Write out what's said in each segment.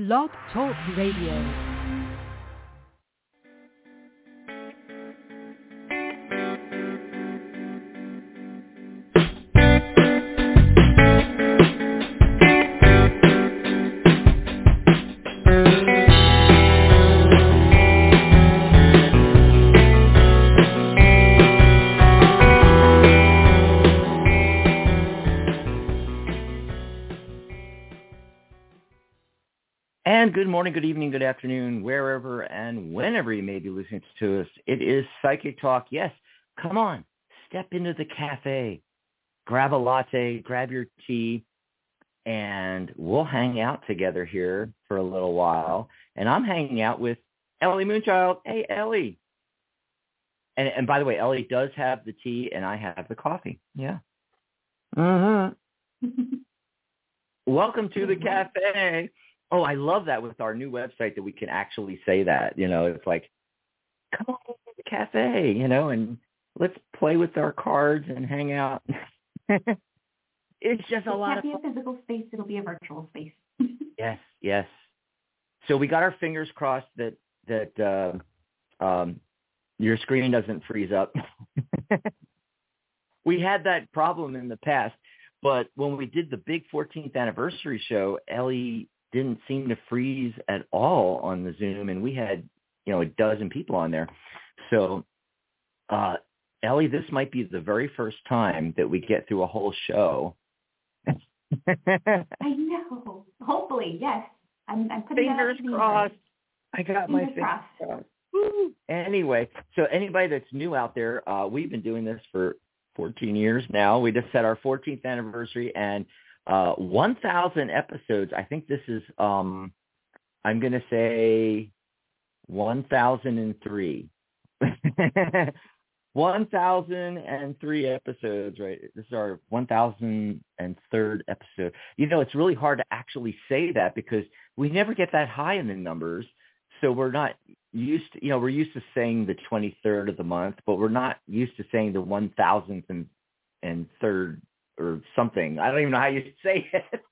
Blog Talk Radio. And good morning, good evening, good afternoon, wherever and whenever you may be listening to us. It is Psychic Talk. Yes, come on, step into the cafe, grab a latte, grab your tea, and we'll hang out together here for a little while. And I'm hanging out with Ellie Moonchild. Hey, Ellie. And, and by the way, Ellie does have the tea and I have the coffee. Yeah. Mm-hmm. Welcome to the cafe. Oh, I love that with our new website that we can actually say that. You know, it's like, come on to the cafe, you know, and let's play with our cards and hang out. it's just a it lot can't of be a physical space. It'll be a virtual space. Yes, yes. So we got our fingers crossed that that uh, um, your screen doesn't freeze up. we had that problem in the past, but when we did the big 14th anniversary show, Ellie didn't seem to freeze at all on the Zoom, and we had you know a dozen people on there. So, uh, Ellie, this might be the very first time that we get through a whole show. I know. Hopefully, yes. I'm, I'm putting fingers to crossed. I got my Fingers fingers crossed. crossed. Woo. Anyway, so anybody that's new out there, uh, we've been doing this for 14 years now. We just had our 14th anniversary and uh, 1,000 episodes. I think this is, um, I'm going to say 1,003. 1,003 episodes, right? This is our 1,003rd episode. You know, it's really hard to actually say that because we never get that high in the numbers. So we're not used to, you know, we're used to saying the 23rd of the month, but we're not used to saying the 1,000th and, and third or something. I don't even know how you say it.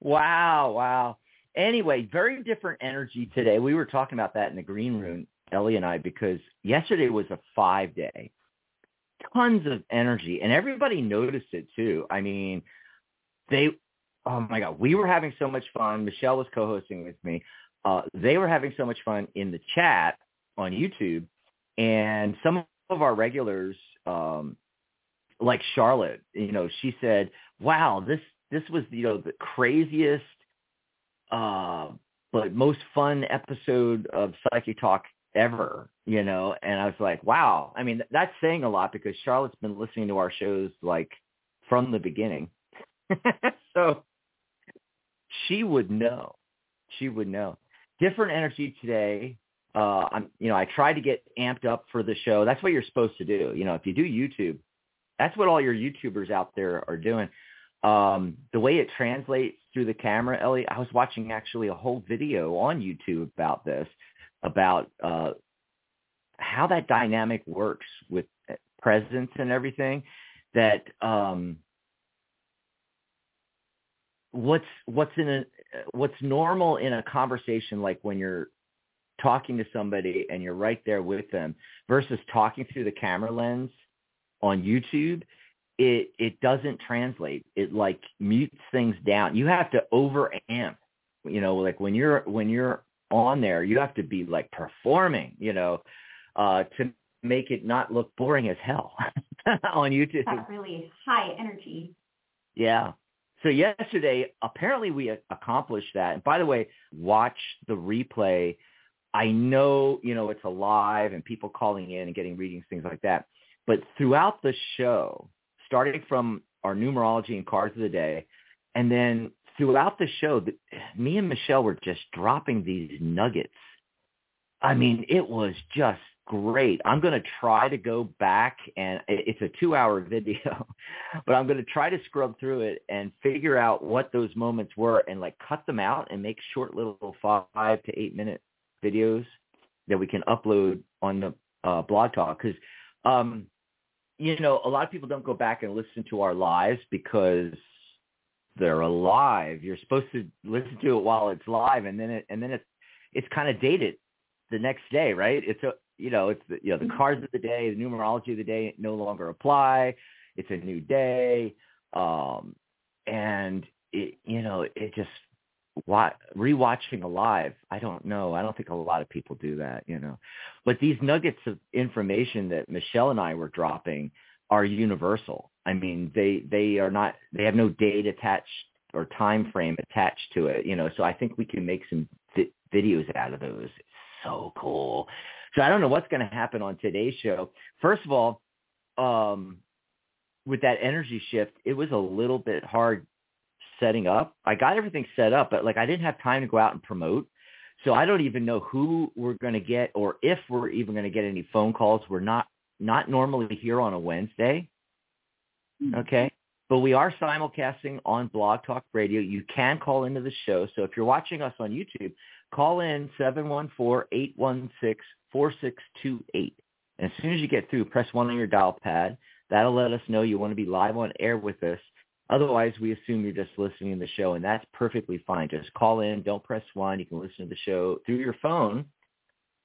wow, wow. Anyway, very different energy today. We were talking about that in the green room, Ellie and I, because yesterday was a five day. Tons of energy. And everybody noticed it too. I mean, they oh my God, we were having so much fun. Michelle was co hosting with me. Uh, they were having so much fun in the chat on YouTube. And some of our regulars, um, like Charlotte, you know, she said, "Wow, this this was you know the craziest, uh, but most fun episode of Psychic Talk ever." You know, and I was like, "Wow." I mean, that's saying a lot because Charlotte's been listening to our shows like from the beginning, so she would know. She would know. Different energy today. Uh, I'm, you know, I tried to get amped up for the show. That's what you're supposed to do. You know, if you do YouTube, that's what all your YouTubers out there are doing. Um, the way it translates through the camera, Ellie, I was watching actually a whole video on YouTube about this, about uh, how that dynamic works with presence and everything. That um, what's what's in a what's normal in a conversation, like when you're talking to somebody and you're right there with them, versus talking through the camera lens on YouTube, it it doesn't translate. It like mutes things down. You have to over amp. You know, like when you're when you're on there, you have to be like performing. You know, uh, to make it not look boring as hell on YouTube. Really high energy. Yeah. So yesterday, apparently we accomplished that. And by the way, watch the replay. I know, you know, it's alive and people calling in and getting readings, things like that. But throughout the show, starting from our numerology and cards of the day, and then throughout the show, me and Michelle were just dropping these nuggets. I mean, it was just great. I'm going to try to go back and it's a two hour video, but I'm going to try to scrub through it and figure out what those moments were and like cut them out and make short little five to eight minute videos that we can upload on the uh, blog talk. Cause, um, you know, a lot of people don't go back and listen to our lives because they're alive. You're supposed to listen to it while it's live, and then it and then it's it's kind of dated the next day, right? It's a you know it's the, you know the mm-hmm. cards of the day, the numerology of the day no longer apply. It's a new day, um, and it you know it just rewatching alive i don't know. I don't think a lot of people do that you know. But these nuggets of information that michelle and i were dropping are universal. I mean they they are not they have no date attached or time frame attached to it you know. So i think we can make some vi- videos out of those. It's so cool. So i don't know what's going to happen on today's show. First of all um with that energy shift it was a little bit hard setting up. I got everything set up, but like I didn't have time to go out and promote. So I don't even know who we're going to get or if we're even going to get any phone calls. We're not not normally here on a Wednesday. Hmm. Okay. But we are simulcasting on Blog Talk Radio. You can call into the show. So if you're watching us on YouTube, call in 714-816-4628. And as soon as you get through, press 1 on your dial pad. That'll let us know you want to be live on air with us. Otherwise, we assume you're just listening to the show, and that's perfectly fine. Just call in. Don't press one. You can listen to the show through your phone.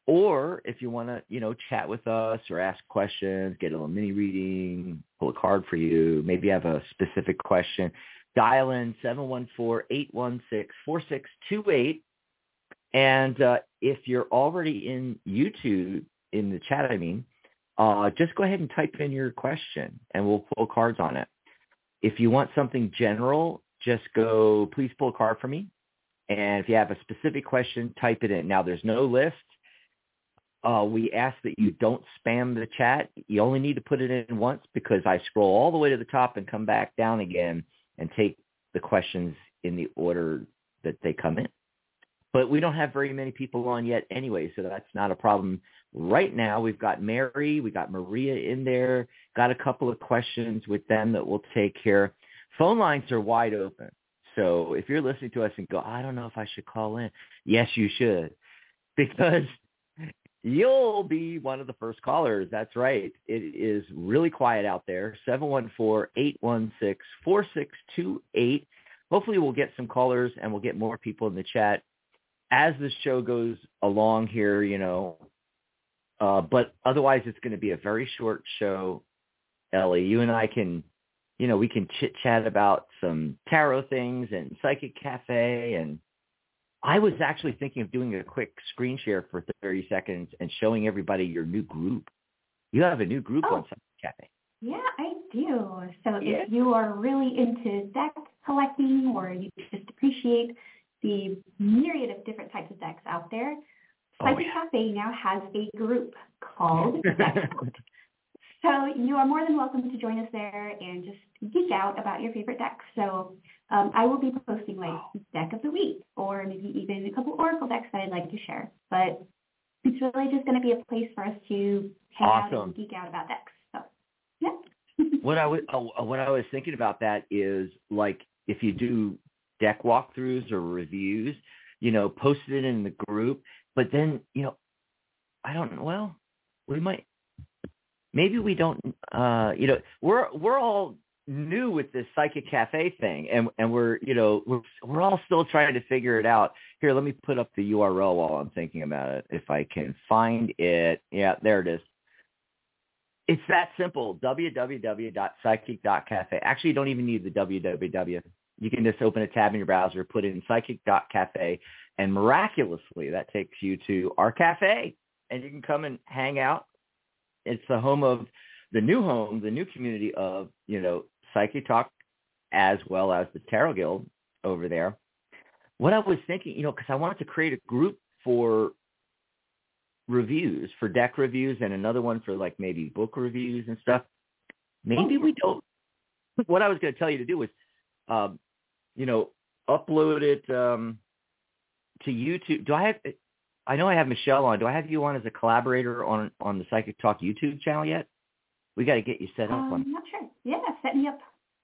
Or if you want to, you know, chat with us or ask questions, get a little mini reading, pull a card for you, maybe have a specific question, dial in 714-816-4628. And uh, if you're already in YouTube, in the chat, I mean, uh, just go ahead and type in your question, and we'll pull cards on it. If you want something general, just go, please pull a card for me. And if you have a specific question, type it in. Now, there's no list. Uh, we ask that you don't spam the chat. You only need to put it in once because I scroll all the way to the top and come back down again and take the questions in the order that they come in. But we don't have very many people on yet anyway, so that's not a problem right now we've got Mary, we got Maria in there, got a couple of questions with them that we'll take here. Phone lines are wide open. So if you're listening to us and go, I don't know if I should call in, yes, you should, because you'll be one of the first callers. That's right. It is really quiet out there. 714-816-4628. Hopefully we'll get some callers and we'll get more people in the chat. As the show goes along here, you know, uh, but otherwise, it's going to be a very short show. Ellie, you and I can, you know, we can chit chat about some tarot things and psychic cafe. And I was actually thinking of doing a quick screen share for 30 seconds and showing everybody your new group. You have a new group oh. on Psychic Cafe. Yeah, I do. So yeah. if you are really into deck collecting or you just appreciate the myriad of different types of decks out there, Psychic oh, yeah. Cafe now has a group called So you are more than welcome to join us there and just geek out about your favorite decks. So um, I will be posting like deck of the week or maybe even a couple Oracle decks that I'd like to share. But it's really just going to be a place for us to hang awesome. out and geek out about decks. So yeah. what I was uh, what I was thinking about that is like if you do deck walkthroughs or reviews, you know, posted it in the group. But then, you know, I don't well, we might maybe we don't uh you know, we're we're all new with this psychic cafe thing and and we're you know we're we're all still trying to figure it out. Here let me put up the url while i'm thinking about it if i can find it. Yeah there it is. It's that simple. Www.psychic.cafe actually you don't even need the www you can just open a tab in your browser put in psychic.cafe and miraculously, that takes you to our cafe, and you can come and hang out. It's the home of the new home, the new community of you know Psychic Talk, as well as the Tarot Guild over there. What I was thinking, you know, because I wanted to create a group for reviews, for deck reviews, and another one for like maybe book reviews and stuff. Maybe we don't. What I was going to tell you to do was, um, you know, upload it. Um, to YouTube. Do I have? I know I have Michelle on. Do I have you on as a collaborator on on the Psychic Talk YouTube channel yet? We got to get you set up um, on. I'm not sure. Yeah, set me up.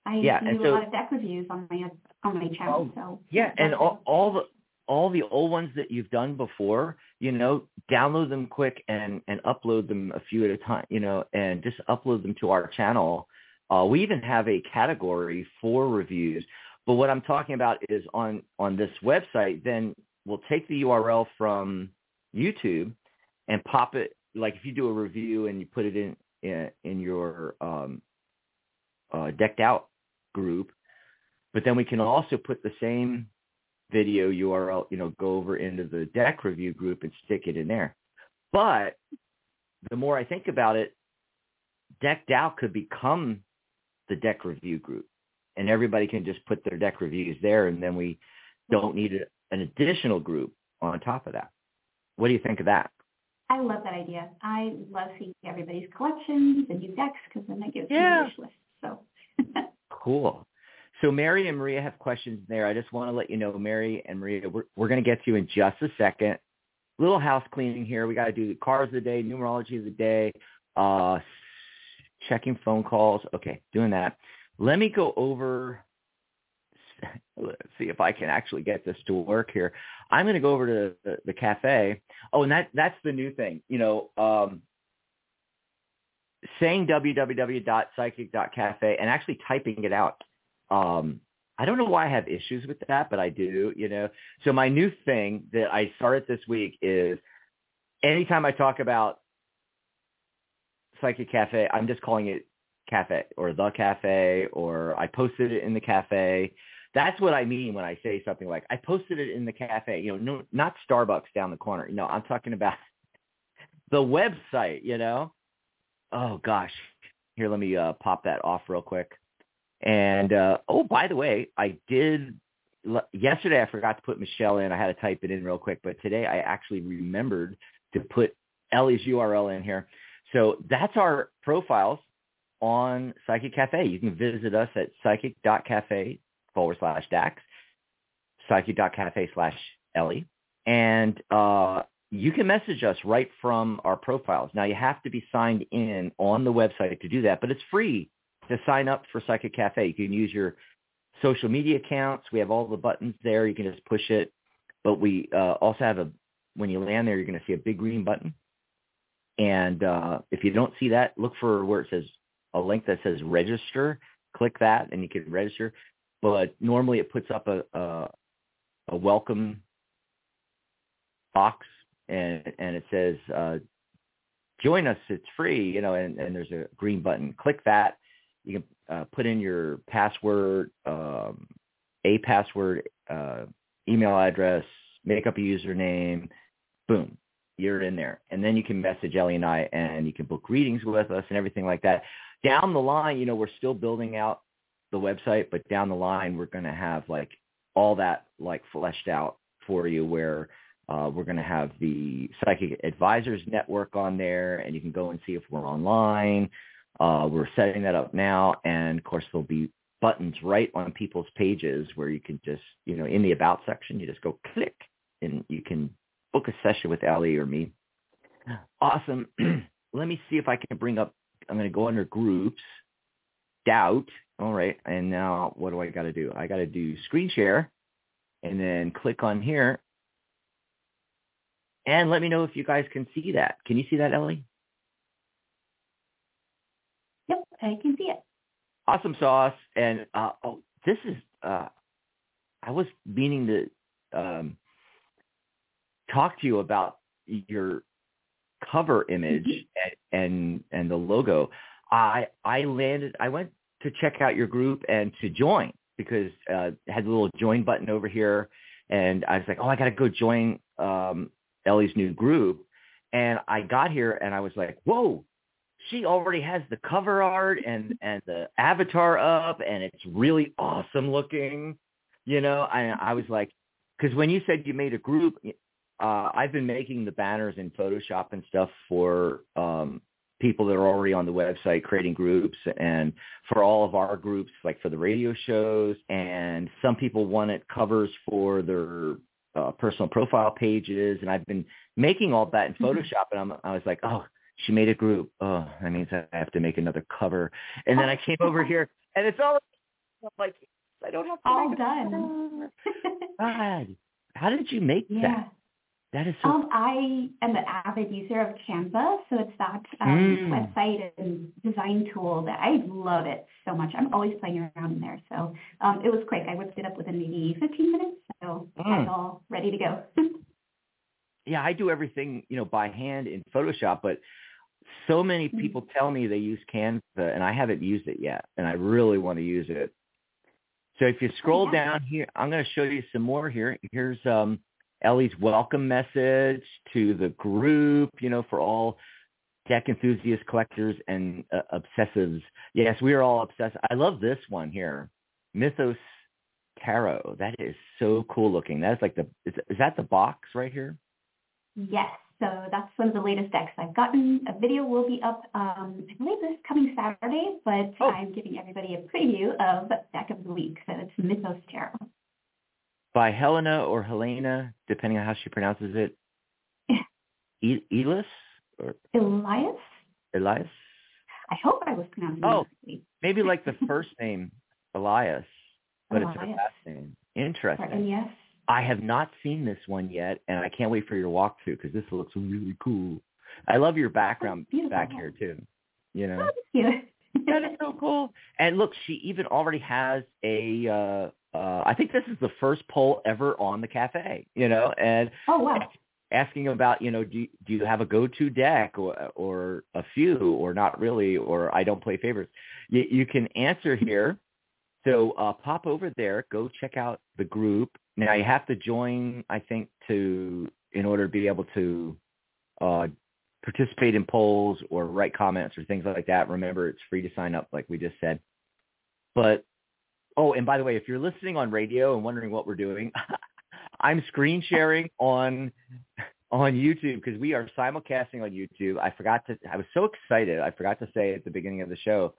I yeah, do so, a lot of deck reviews on my on my channel. Oh, so yeah, and all, all the all the old ones that you've done before, you know, download them quick and and upload them a few at a time, you know, and just upload them to our channel. Uh, we even have a category for reviews. But what I'm talking about is on on this website. Then we'll take the URL from YouTube and pop it. Like if you do a review and you put it in in, in your um, uh, decked out group, but then we can also put the same video URL, you know, go over into the deck review group and stick it in there. But the more I think about it, decked out could become the deck review group and everybody can just put their deck reviews there and then we don't need an additional group on top of that. What do you think of that? I love that idea. I love seeing everybody's collections and new decks because then that gives yeah. me a wish list. So cool. So Mary and Maria have questions there. I just want to let you know, Mary and Maria, we're, we're going to get to you in just a second. Little house cleaning here. We got to do the cars of the day, numerology of the day, uh, checking phone calls. Okay, doing that. Let me go over. Let's see if I can actually get this to work here. I'm going to go over to the, the cafe. Oh, and that that's the new thing. You know, um, saying www.psychic.cafe and actually typing it out um, I don't know why I have issues with that, but I do, you know. So my new thing that I started this week is anytime I talk about Psychic Cafe, I'm just calling it cafe or the cafe or I posted it in the cafe. That's what I mean when I say something like I posted it in the cafe, you know, no, not Starbucks down the corner. No, I'm talking about the website, you know. Oh gosh. Here, let me uh, pop that off real quick. And uh, oh, by the way, I did yesterday. I forgot to put Michelle in. I had to type it in real quick, but today I actually remembered to put Ellie's URL in here. So that's our profiles on Psychic Cafe. You can visit us at psychic.cafe forward slash Dax, psychic.cafe slash Ellie. And uh, you can message us right from our profiles. Now you have to be signed in on the website to do that, but it's free to sign up for Psychic Cafe. You can use your social media accounts. We have all the buttons there. You can just push it. But we uh, also have a, when you land there, you're going to see a big green button. And uh, if you don't see that, look for where it says a link that says register. Click that and you can register. But normally it puts up a, a, a welcome box and, and it says, uh, join us. It's free, you know, and, and there's a green button. Click that you can uh, put in your password, um, a password, uh, email address, make up a username, boom, you're in there. And then you can message Ellie and I and you can book readings with us and everything like that. Down the line, you know, we're still building out the website, but down the line, we're going to have like all that like fleshed out for you where uh, we're going to have the Psychic Advisors Network on there, and you can go and see if we're online. Uh, we're setting that up now, and of course there'll be buttons right on people's pages where you can just, you know, in the about section, you just go click, and you can book a session with Ellie or me. Awesome. Let me see if I can bring up. I'm going to go under groups. Doubt. All right. And now what do I got to do? I got to do screen share, and then click on here. And let me know if you guys can see that. Can you see that, Ellie? Yep, I can see it. Awesome sauce. And uh, oh, this is, uh, I was meaning to um, talk to you about your cover image mm-hmm. and, and, and the logo. I, I landed, I went to check out your group and to join because uh, it had a little join button over here. And I was like, oh, I got to go join um, Ellie's new group. And I got here and I was like, whoa, she already has the cover art and and the avatar up and it's really awesome looking you know And i was like because when you said you made a group uh i've been making the banners in photoshop and stuff for um people that are already on the website creating groups and for all of our groups like for the radio shows and some people wanted covers for their uh, personal profile pages and I've been making all that in mm-hmm. Photoshop and I'm, I was like, oh, she made a group. Oh, that means I have to make another cover. And then I came over here, and it's all like I don't have to all done. God, how did you make yeah. that? That is so. Um, I am an avid user of Canva, so it's that um, mm. website and design tool that I love it so much. I'm always playing around in there. So um, it was quick. I whipped it up within maybe 15 minutes, so mm. all ready to go. yeah, I do everything you know by hand in Photoshop, but so many mm. people tell me they use Canva, and I haven't used it yet, and I really want to use it. So if you oh, scroll oh, yeah. down here, I'm going to show you some more here. Here's um, Ellie's welcome message to the group, you know, for all deck enthusiasts, collectors, and uh, obsessives. Yes, we are all obsessed. I love this one here, Mythos Tarot. That is so cool looking. That's like the is, is that the box right here? Yes. So that's one of the latest decks I've gotten. A video will be up, um, I believe this coming Saturday, but oh. I'm giving everybody a preview of Deck of the Week. So it's Mythos Tarot by Helena or Helena, depending on how she pronounces it. E- Elis or Elias. Elias. I hope I was pronouncing oh, maybe like the first name Elias, but Elias. it's her last name. Interesting. yes. I have not seen this one yet, and I can't wait for your walkthrough because this looks really cool. I love your background back here too. You know. Oh, that is so cool. And look, she even already has a uh uh, I think this is the first poll ever on the cafe, you know, and oh, wow. asking about, you know, do, do you have a go-to deck or, or a few or not really, or I don't play favorites. You, you can answer here. So uh, pop over there, go check out the group. Now you have to join, I think, to in order to be able to uh, participate in polls or write comments or things like that. Remember, it's free to sign up, like we just said. But Oh, and by the way, if you're listening on radio and wondering what we're doing, I'm screen sharing on on YouTube because we are simulcasting on YouTube. I forgot to I was so excited. I forgot to say at the beginning of the show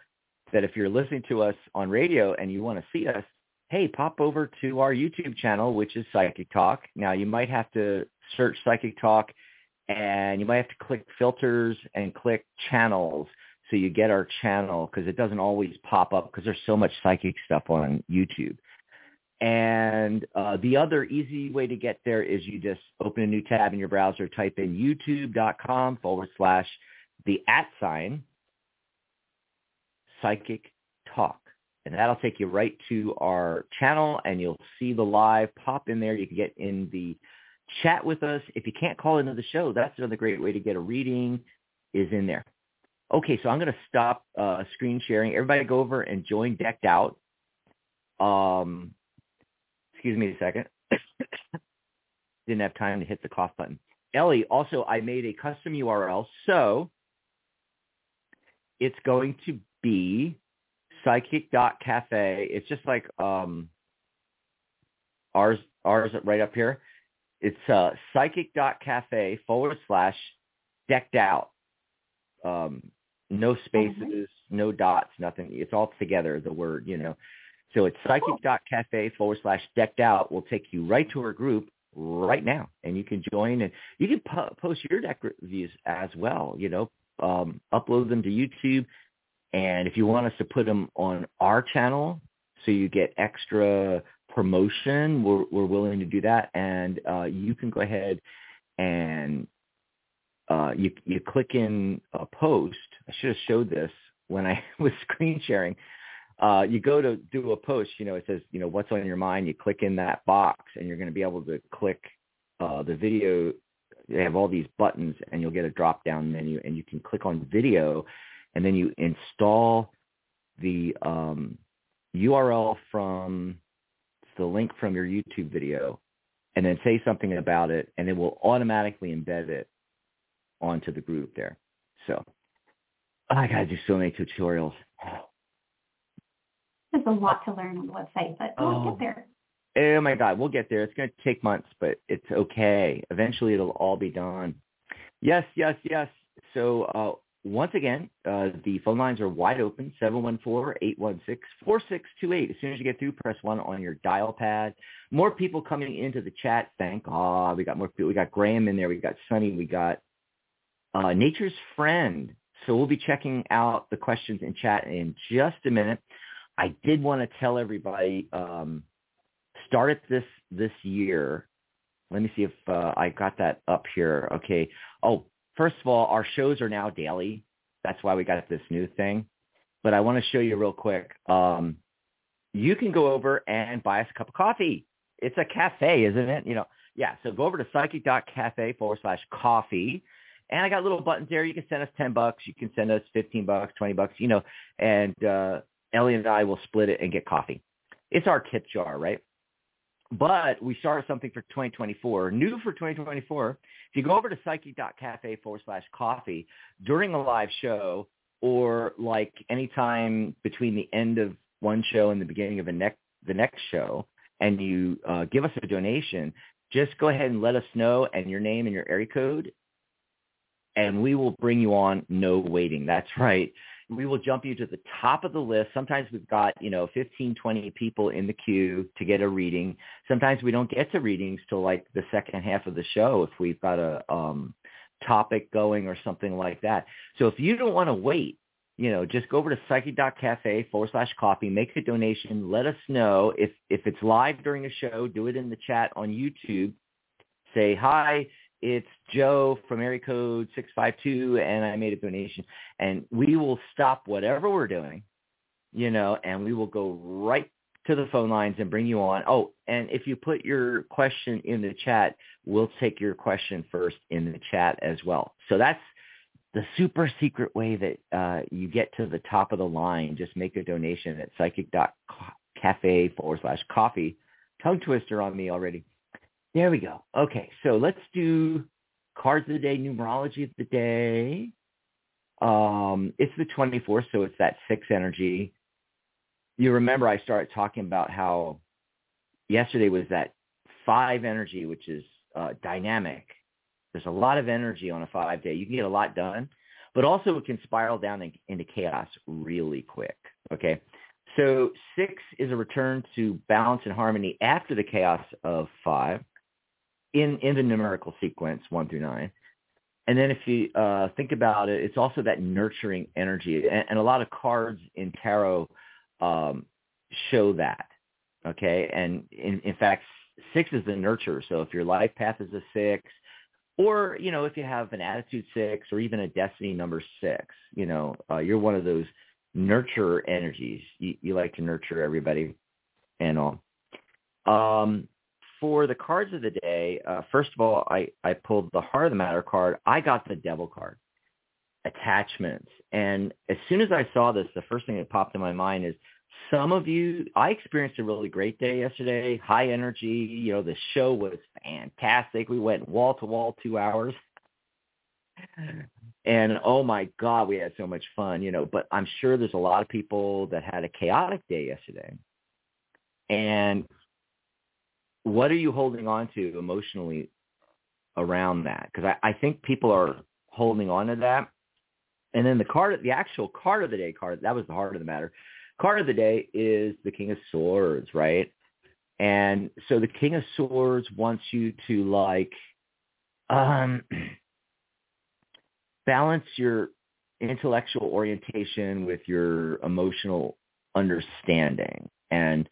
that if you're listening to us on radio and you want to see us, hey, pop over to our YouTube channel, which is Psychic Talk. Now you might have to search Psychic Talk and you might have to click filters and click channels so you get our channel because it doesn't always pop up because there's so much psychic stuff on YouTube. And uh, the other easy way to get there is you just open a new tab in your browser, type in youtube.com forward slash the at sign psychic talk. And that'll take you right to our channel and you'll see the live pop in there. You can get in the chat with us. If you can't call into the show, that's another great way to get a reading is in there. Okay, so I'm going to stop uh, screen sharing. Everybody go over and join Decked Out. Um, excuse me a second. Didn't have time to hit the cough button. Ellie, also, I made a custom URL. So it's going to be psychic.cafe. It's just like um, ours, ours right up here. It's uh, psychic.cafe forward slash decked out. Um, no mm-hmm. spaces, mm-hmm. no dots, nothing. It's all together, the word, you know. So it's psychic.cafe forward slash decked out will take you right to our group right now. And you can join and you can po- post your deck reviews as well, you know, um, upload them to YouTube. And if you want us to put them on our channel so you get extra promotion, we're, we're willing to do that. And uh, you can go ahead and uh, you you click in a post. I should have showed this when I was screen sharing. Uh, you go to do a post. You know, it says you know what's on your mind. You click in that box, and you're going to be able to click uh, the video. They have all these buttons, and you'll get a drop down menu, and you can click on video, and then you install the um, URL from the link from your YouTube video, and then say something about it, and it will automatically embed it onto the group there. So I got to do so many tutorials. There's a lot to learn on the website, but we'll oh. get there. Oh my God, we'll get there. It's going to take months, but it's okay. Eventually, it'll all be done. Yes, yes, yes. So uh, once again, uh, the phone lines are wide open, 714-816-4628. As soon as you get through, press 1 on your dial pad. More people coming into the chat. Thank God. We got more people. We got Graham in there. We got Sunny. We got uh, Nature's Friend. So we'll be checking out the questions in chat in just a minute. I did want to tell everybody, um, started this this year, let me see if uh, I got that up here. Okay. Oh, first of all, our shows are now daily. That's why we got this new thing. But I want to show you real quick. Um, you can go over and buy us a cup of coffee. It's a cafe, isn't it? You know, yeah. So go over to psychic.cafe forward slash coffee. And I got little buttons there. You can send us 10 bucks. You can send us 15 bucks, 20 bucks, you know, and uh, Ellie and I will split it and get coffee. It's our tip jar, right? But we started something for 2024, new for 2024. If you go over to psychic.cafe forward slash coffee during a live show or like anytime between the end of one show and the beginning of the next, the next show and you uh, give us a donation, just go ahead and let us know and your name and your area code and we will bring you on no waiting. That's right. We will jump you to the top of the list. Sometimes we've got, you know, 15, 20 people in the queue to get a reading. Sometimes we don't get to readings till like the second half of the show if we've got a um, topic going or something like that. So if you don't want to wait, you know, just go over to psychic.cafe forward slash coffee, make a donation. Let us know if, if it's live during a show, do it in the chat on YouTube. Say, hi, it's Joe from area code 652 and I made a donation and we will stop whatever we're doing, you know, and we will go right to the phone lines and bring you on. Oh, and if you put your question in the chat, we'll take your question first in the chat as well. So that's the super secret way that uh, you get to the top of the line. Just make a donation at psychic.cafe forward slash coffee. Tongue twister on me already. There we go. Okay, so let's do cards of the day, numerology of the day. Um, it's the 24th, so it's that six energy. You remember I started talking about how yesterday was that five energy, which is uh, dynamic. There's a lot of energy on a five day. You can get a lot done, but also it can spiral down in, into chaos really quick. Okay. So six is a return to balance and harmony after the chaos of five in in the numerical sequence one through nine. And then if you uh, think about it, it's also that nurturing energy, and, and a lot of cards in tarot um, show that. Okay, and in, in fact, six is the nurture. So if your life path is a six, or you know if you have an attitude six, or even a destiny number six, you know uh, you're one of those nurture energies. You, you like to nurture everybody and all. Um, for the cards of the day, uh, first of all, I, I pulled the Heart of the Matter card. I got the Devil card, attachments. And as soon as I saw this, the first thing that popped in my mind is some of you, I experienced a really great day yesterday, high energy. You know, the show was fantastic. We went wall to wall two hours. And oh my God, we had so much fun, you know, but I'm sure there's a lot of people that had a chaotic day yesterday. And what are you holding on to emotionally around that? Because I, I think people are holding on to that. And then the card, the actual card of the day card, that was the heart of the matter. Card of the day is the King of Swords, right? And so the King of Swords wants you to like um, balance your intellectual orientation with your emotional understanding. And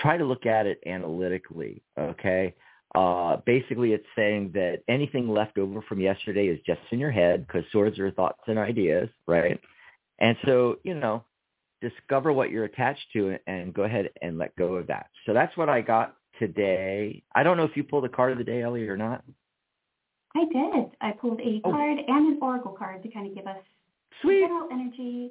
try to look at it analytically, okay? Uh, basically, it's saying that anything left over from yesterday is just in your head because swords are thoughts and ideas, right? And so, you know, discover what you're attached to and go ahead and let go of that. So that's what I got today. I don't know if you pulled a card of the day, Ellie, or not. I did. I pulled a oh. card and an oracle card to kind of give us Sweet. general energy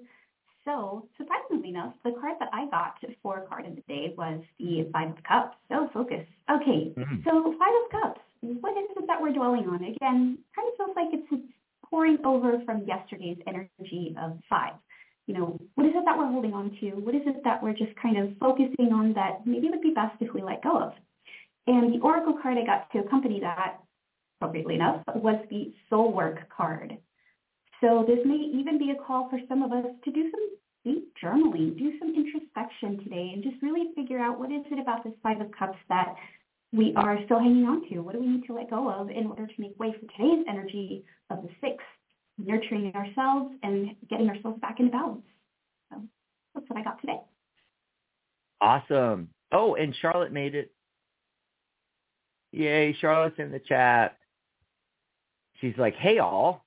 so surprisingly enough, the card that I got for card of the day was the Five of Cups. So focus. Okay, mm-hmm. so Five of Cups. What is it that we're dwelling on? Again, kind of feels like it's pouring over from yesterday's energy of five. You know, what is it that we're holding on to? What is it that we're just kind of focusing on that maybe would be best if we let go of? And the Oracle card I got to accompany that, appropriately enough, was the Soul Work card. So this may even be a call for some of us to do some deep journaling, do some introspection today, and just really figure out what is it about this Five of Cups that we are still hanging on to? What do we need to let go of in order to make way for today's energy of the six, nurturing ourselves and getting ourselves back in balance? So that's what I got today. Awesome. Oh, and Charlotte made it. Yay, Charlotte's in the chat. She's like, hey, all.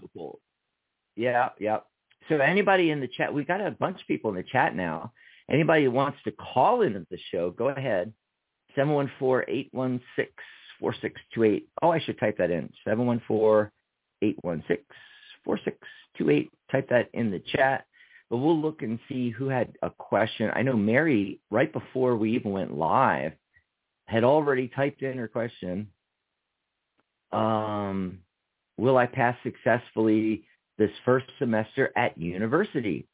So cool. Yeah, yeah. So anybody in the chat, we got a bunch of people in the chat now. Anybody who wants to call into the show, go ahead. 714-816-4628. Oh, I should type that in. 714-816-4628. Type that in the chat. But we'll look and see who had a question. I know Mary, right before we even went live, had already typed in her question. Um, will I pass successfully this first semester at university?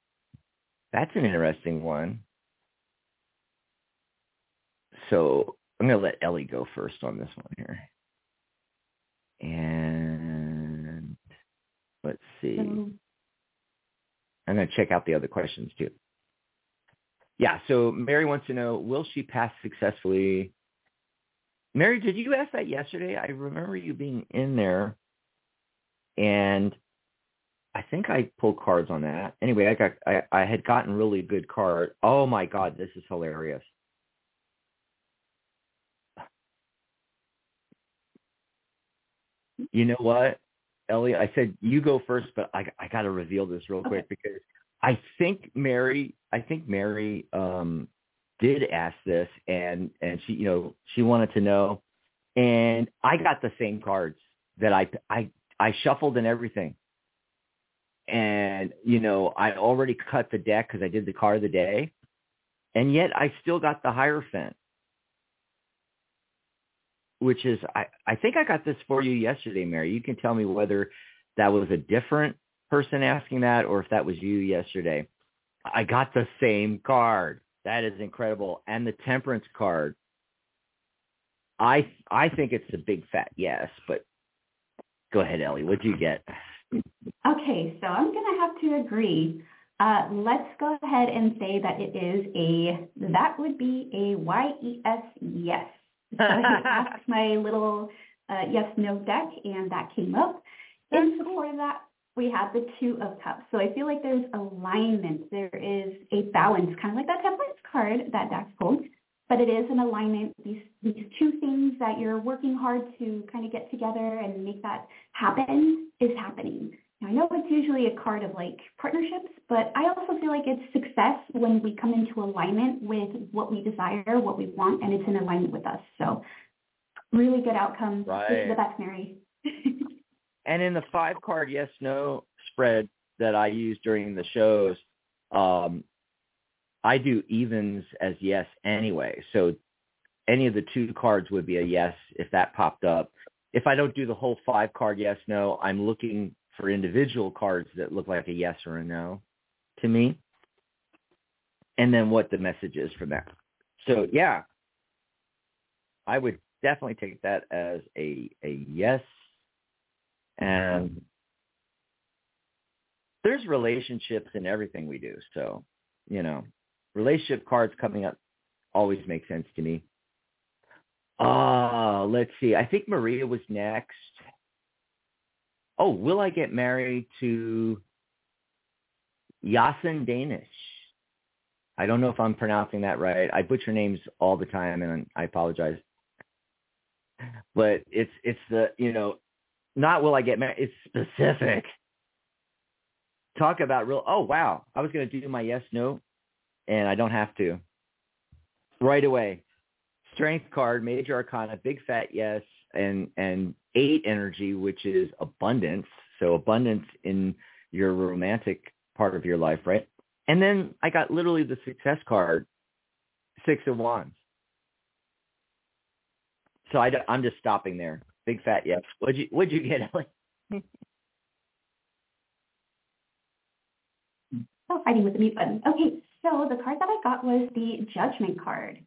That's an interesting one. So I'm going to let Ellie go first on this one here. And let's see. I'm going to check out the other questions too. Yeah, so Mary wants to know, will she pass successfully? Mary, did you ask that yesterday? I remember you being in there and I think I pulled cards on that. Anyway, I got I, I had gotten really good card. Oh my god, this is hilarious. You know what, Ellie? I said you go first, but I I got to reveal this real quick okay. because I think Mary, I think Mary um did ask this, and and she you know she wanted to know, and I got the same cards that I I I shuffled and everything and you know I already cut the deck because I did the car of the day, and yet I still got the Hierophant, which is I I think I got this for you yesterday, Mary. You can tell me whether that was a different person asking that or if that was you yesterday. I got the same card. That is incredible, and the Temperance card. I I think it's a big fat yes, but go ahead, Ellie. What'd you get? Okay, so I'm going to have to agree. Uh, let's go ahead and say that it is a, that would be a Y-E-S yes. So I asked my little uh, yes-no deck, and that came up. In support of that, we have the Two of Cups. So I feel like there's alignment. There is a balance, kind of like that temperance card that Dax pulled but it is an alignment. These these two things that you're working hard to kind of get together and make that happen is happening. Now, I know it's usually a card of like partnerships, but I also feel like it's success when we come into alignment with what we desire, what we want, and it's in alignment with us. So really good outcome. Right. This is the best, Mary. and in the five card yes no spread that I use during the shows, um, I do evens as yes anyway. So any of the two cards would be a yes if that popped up. If I don't do the whole five card yes, no, I'm looking for individual cards that look like a yes or a no to me. And then what the message is from that. So yeah, I would definitely take that as a, a yes. And there's relationships in everything we do. So, you know, relationship cards coming up always make sense to me. Uh, let's see. I think Maria was next. Oh, will I get married to Yasin Danish? I don't know if I'm pronouncing that right. I butcher names all the time, and I apologize. But it's it's the you know, not will I get married. It's specific. Talk about real. Oh wow, I was going to do my yes no and I don't have to. Right away. Strength card, major arcana, big fat yes, and and eight energy, which is abundance. So abundance in your romantic part of your life, right? And then I got literally the success card, six of wands. So I, I'm just stopping there. Big fat yes. What'd you What'd you get, Ellie? oh, fighting with the mute button. Okay, so the card that I got was the Judgment card.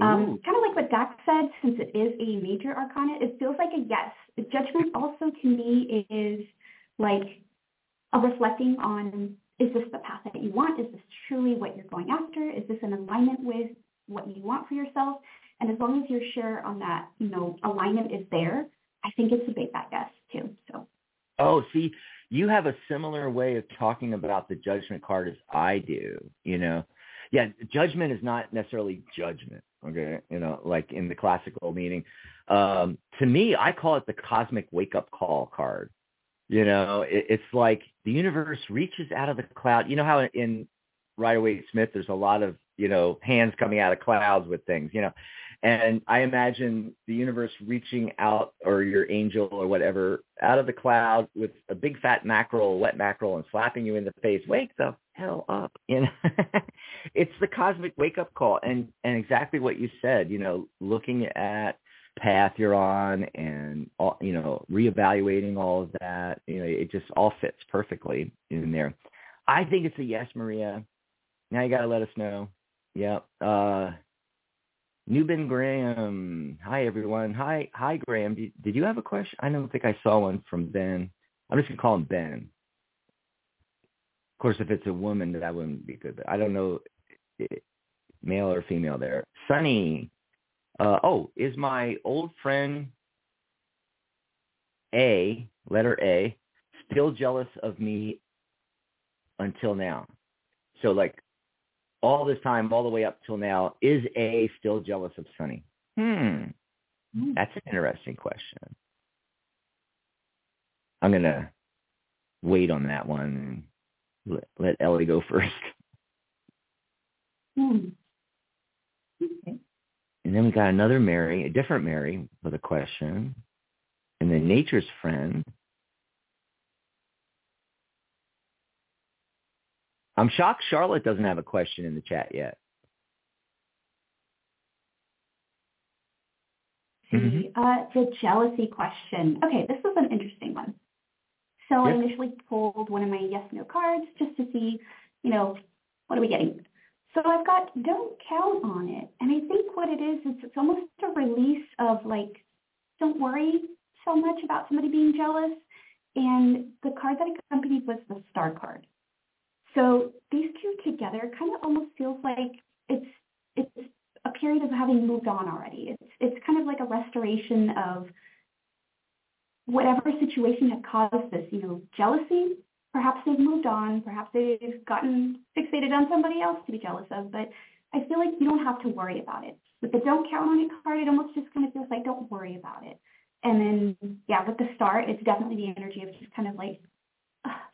Um, kind of like what Dax said, since it is a major arcana, it feels like a yes. The judgment also to me is like a reflecting on, is this the path that you want? Is this truly what you're going after? Is this in alignment with what you want for yourself? And as long as you're sure on that, you know, alignment is there, I think it's a big fat yes too. So. Oh, see, you have a similar way of talking about the judgment card as I do, you know. Yeah, judgment is not necessarily judgment. Okay, you know, like in the classical meaning. Um, to me, I call it the cosmic wake up call card. You know, it, it's like the universe reaches out of the cloud. You know how in Rider Waite Smith, there's a lot of you know hands coming out of clouds with things. You know, and I imagine the universe reaching out or your angel or whatever out of the cloud with a big fat mackerel, wet mackerel, and slapping you in the face. Wake the hell up. You know, it's the cosmic wake up call. And, and exactly what you said, you know, looking at path you're on and, all, you know, reevaluating all of that, you know, it just all fits perfectly in there. I think it's a yes, Maria. Now you got to let us know. Yep. Uh, Newbin Graham. Hi, everyone. Hi, hi, Graham. Did, you have a question? I don't think I saw one from Ben. I'm just going to call him Ben. Of course, if it's a woman, that wouldn't be good. But I don't know male or female there. Sunny. Uh, oh, is my old friend A, letter A, still jealous of me until now? So like all this time, all the way up till now, is A still jealous of Sunny? Hmm. hmm. That's an interesting question. I'm going to wait on that one and let, let Ellie go first. Hmm. Okay. And then we got another Mary, a different Mary with a question. And then Nature's Friend I'm shocked Charlotte doesn't have a question in the chat yet. Mm-hmm. Uh, the jealousy question. Okay, this is an interesting one. So yep. I initially pulled one of my yes no cards just to see, you know, what are we getting? So I've got don't count on it. And I think what it is is it's almost a release of like, don't worry so much about somebody being jealous. And the card that accompanied was the star card. So these two together kind of almost feels like it's it's a period of having moved on already. It's it's kind of like a restoration of whatever situation had caused this, you know, jealousy. Perhaps they've moved on. Perhaps they've gotten fixated on somebody else to be jealous of. But I feel like you don't have to worry about it. With the don't count on it card, it almost just kind of feels like don't worry about it. And then, yeah, with the star, it's definitely the energy of just kind of like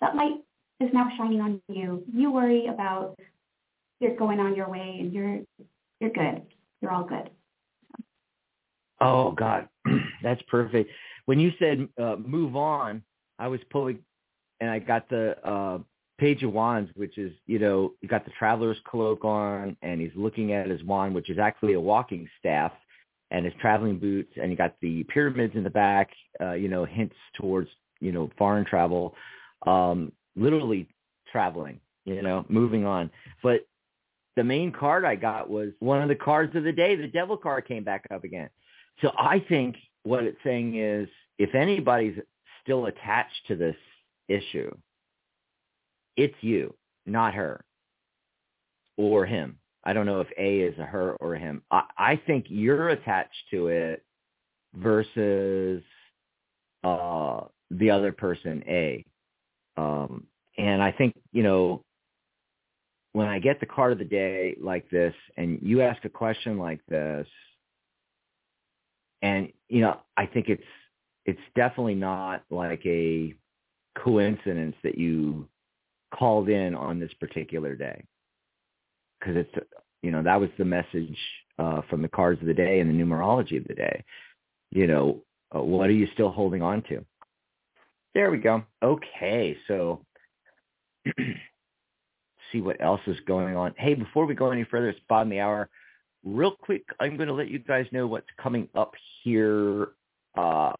that light is now shining on you. You worry about you're going on your way and you're you're good. You're all good. Oh God, that's perfect. When you said uh, move on, I was pulling, and I got the uh, Page of Wands, which is you know you got the Traveler's Cloak on, and he's looking at his wand, which is actually a walking staff, and his traveling boots, and you got the pyramids in the back, uh, you know hints towards you know foreign travel. Um, literally traveling, you know, moving on. But the main card I got was one of the cards of the day. The devil card came back up again. So I think what it's saying is if anybody's still attached to this issue, it's you, not her or him. I don't know if A is a her or a him. I, I think you're attached to it versus uh, the other person, A. Um, and I think, you know, when I get the card of the day like this and you ask a question like this, and, you know, I think it's, it's definitely not like a coincidence that you called in on this particular day because it's, you know, that was the message uh, from the cards of the day and the numerology of the day. You know, uh, what are you still holding on to? There we go. Okay, so see what else is going on. Hey, before we go any further, it's bottom of the hour. Real quick, I'm going to let you guys know what's coming up here. Uh,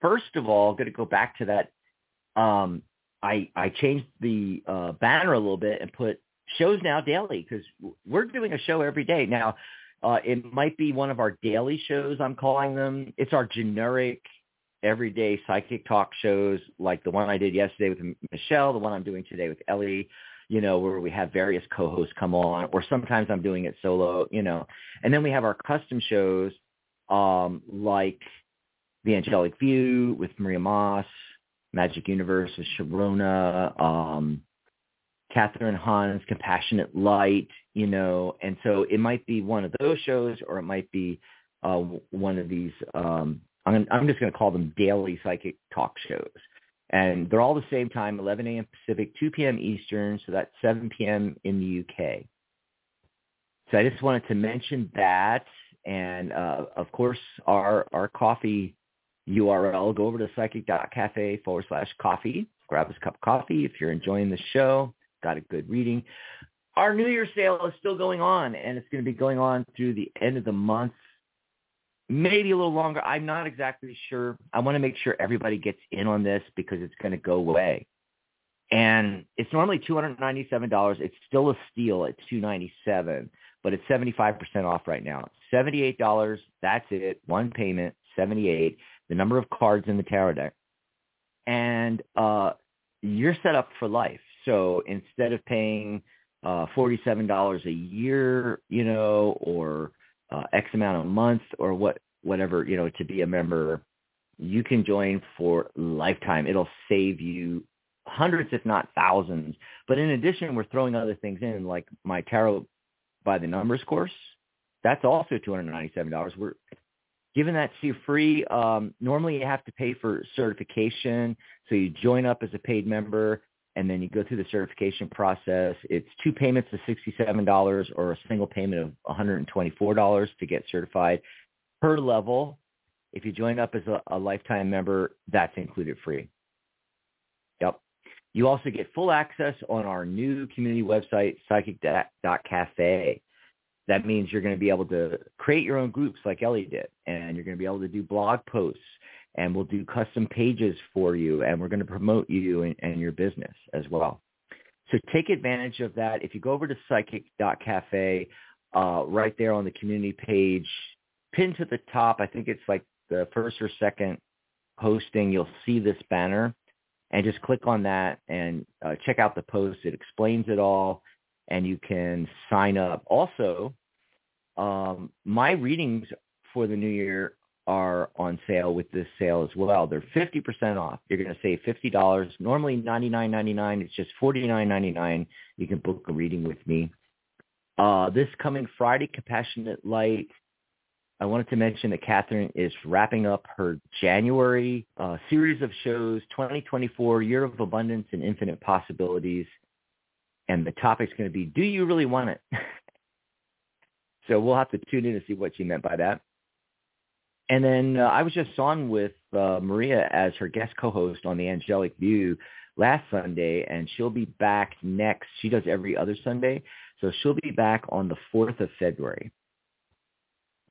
first of all, I'm going to go back to that. Um, I I changed the uh, banner a little bit and put shows now daily because we're doing a show every day now. Uh, it might be one of our daily shows. I'm calling them. It's our generic everyday psychic talk shows like the one I did yesterday with Michelle, the one I'm doing today with Ellie, you know, where we have various co-hosts come on, or sometimes I'm doing it solo, you know. And then we have our custom shows um, like The Angelic View with Maria Moss, Magic Universe with Sharona, um, Kathryn Hahn's Compassionate Light, you know, and so it might be one of those shows or it might be uh, one of these, um, I'm, I'm just going to call them daily psychic talk shows. And they're all the same time, 11 a.m. Pacific, 2 p.m. Eastern, so that's 7 p.m. in the UK. So I just wanted to mention that. And uh, of course, our, our coffee URL, go over to psychic.cafe forward slash coffee. Grab us a cup of coffee if you're enjoying the show got a good reading. Our New Year sale is still going on, and it's going to be going on through the end of the month, maybe a little longer. I'm not exactly sure. I want to make sure everybody gets in on this because it's going to go away. And it's normally $297. It's still a steal at 297, but it's 75% off right now. $78, that's it. One payment, 78 the number of cards in the tarot deck. And uh, you're set up for life. So instead of paying uh, $47 a year, you know, or uh, X amount a month or what, whatever, you know, to be a member, you can join for lifetime. It'll save you hundreds, if not thousands. But in addition, we're throwing other things in, like my tarot by the numbers course. That's also $297. We're giving that to you free. Um, normally you have to pay for certification. So you join up as a paid member and then you go through the certification process. It's two payments of $67 or a single payment of $124 to get certified per level. If you join up as a, a lifetime member, that's included free. Yep. You also get full access on our new community website, psychic.cafe. That means you're going to be able to create your own groups like Ellie did, and you're going to be able to do blog posts and we'll do custom pages for you and we're going to promote you and, and your business as well. So take advantage of that. If you go over to psychic.cafe, uh, right there on the community page, pinned to the top, I think it's like the first or second posting, you'll see this banner and just click on that and uh, check out the post. It explains it all and you can sign up. Also, um, my readings for the new year are on sale with this sale as well. They're 50% off. You're going to save $50. Normally $99.99. It's just $49.99. You can book a reading with me. Uh, this coming Friday, Compassionate Light, I wanted to mention that Catherine is wrapping up her January uh, series of shows, 2024 Year of Abundance and Infinite Possibilities. And the topic's going to be, do you really want it? so we'll have to tune in to see what she meant by that. And then uh, I was just on with uh, Maria as her guest co-host on the Angelic View last Sunday, and she'll be back next. She does every other Sunday, so she'll be back on the 4th of February.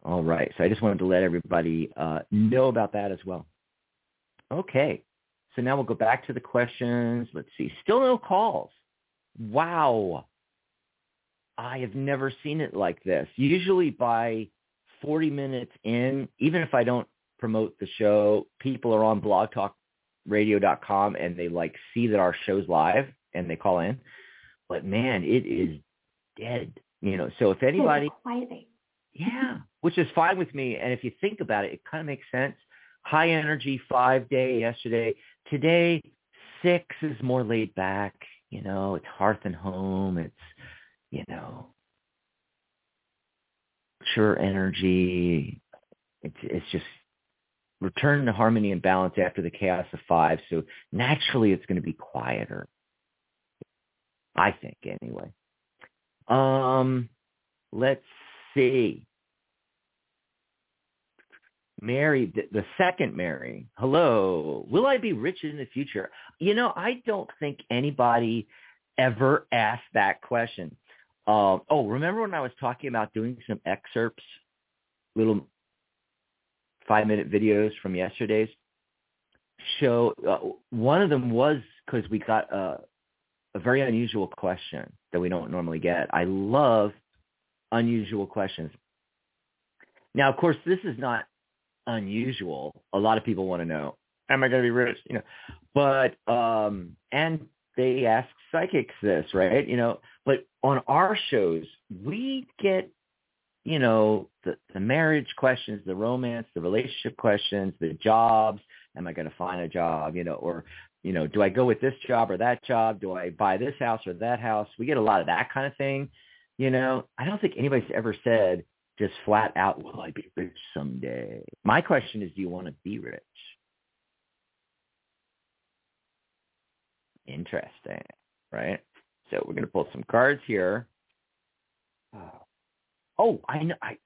All right, so I just wanted to let everybody uh, know about that as well. Okay, so now we'll go back to the questions. Let's see, still no calls. Wow. I have never seen it like this. Usually by 40 minutes in, even if I don't promote the show, people are on blogtalkradio.com and they like see that our show's live and they call in. But man, it is dead. You know, so if anybody Yeah, which is fine with me. And if you think about it, it kind of makes sense. High energy five day yesterday. Today, six is more laid back. You know, it's hearth and home. It's, you know, energy. It's, it's just return to harmony and balance after the chaos of five. So naturally, it's going to be quieter. I think, anyway. Um, let's see. Mary, the, the second Mary. Hello. Will I be rich in the future? You know, I don't think anybody ever asked that question. Uh, oh, remember when I was talking about doing some excerpts, little five-minute videos from yesterday's show? Uh, one of them was because we got a, a very unusual question that we don't normally get. I love unusual questions. Now, of course, this is not unusual. A lot of people want to know, am I going to be rich? You know, but um, and they ask psychics this, right? You know, but on our shows, we get, you know, the, the marriage questions, the romance, the relationship questions, the jobs. Am I going to find a job? You know, or you know, do I go with this job or that job? Do I buy this house or that house? We get a lot of that kind of thing. You know, I don't think anybody's ever said just flat out, will I be rich someday? My question is, do you want to be rich? Interesting, right? So we're going to pull some cards here. Oh, I know. I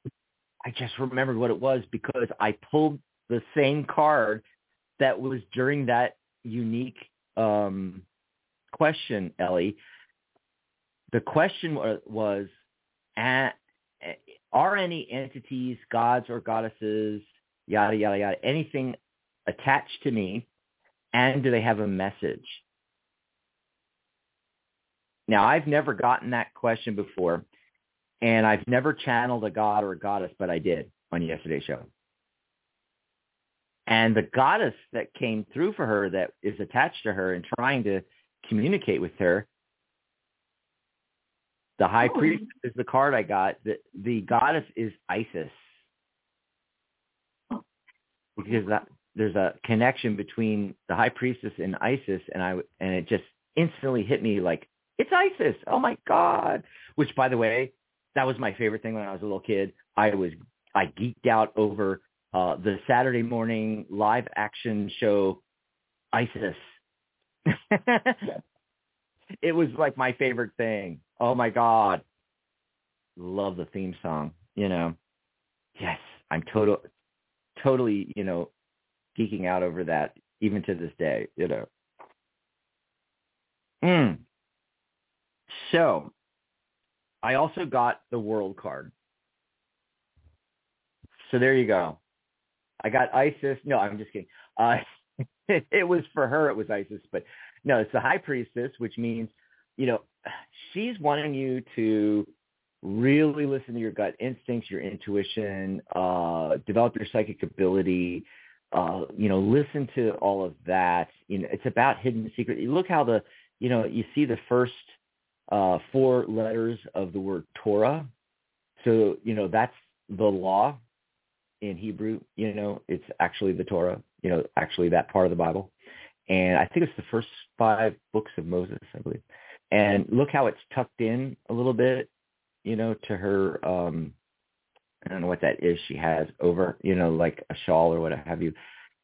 I just remembered what it was because I pulled the same card that was during that unique um, question, Ellie. The question was, are any entities, gods or goddesses, yada, yada, yada, anything attached to me, and do they have a message? Now, I've never gotten that question before, and I've never channeled a god or a goddess, but I did on yesterday's show. And the goddess that came through for her that is attached to her and trying to communicate with her, the high oh. priest is the card I got. The, the goddess is Isis. Because that, there's a connection between the high priestess and Isis, and I and it just instantly hit me like it's Isis. Oh my god! Which, by the way, that was my favorite thing when I was a little kid. I was I geeked out over uh, the Saturday morning live action show ISIS. it was like my favorite thing. Oh my god, love the theme song. You know, yes, I'm total, totally, you know, geeking out over that even to this day. You know. Mm. So I also got the world card. So there you go. I got Isis. No, I'm just kidding. Uh, it was for her. It was Isis, but no, it's the high priestess, which means, you know, she's wanting you to really listen to your gut instincts, your intuition, uh, develop your psychic ability, uh, you know, listen to all of that. You know, it's about hidden secret. Look how the, you know, you see the first uh, four letters of the word Torah. So, you know, that's the law in Hebrew. You know, it's actually the Torah, you know, actually that part of the Bible. And I think it's the first five books of Moses, I believe. And look how it's tucked in a little bit, you know, to her, um, I don't know what that is she has over, you know, like a shawl or what have you.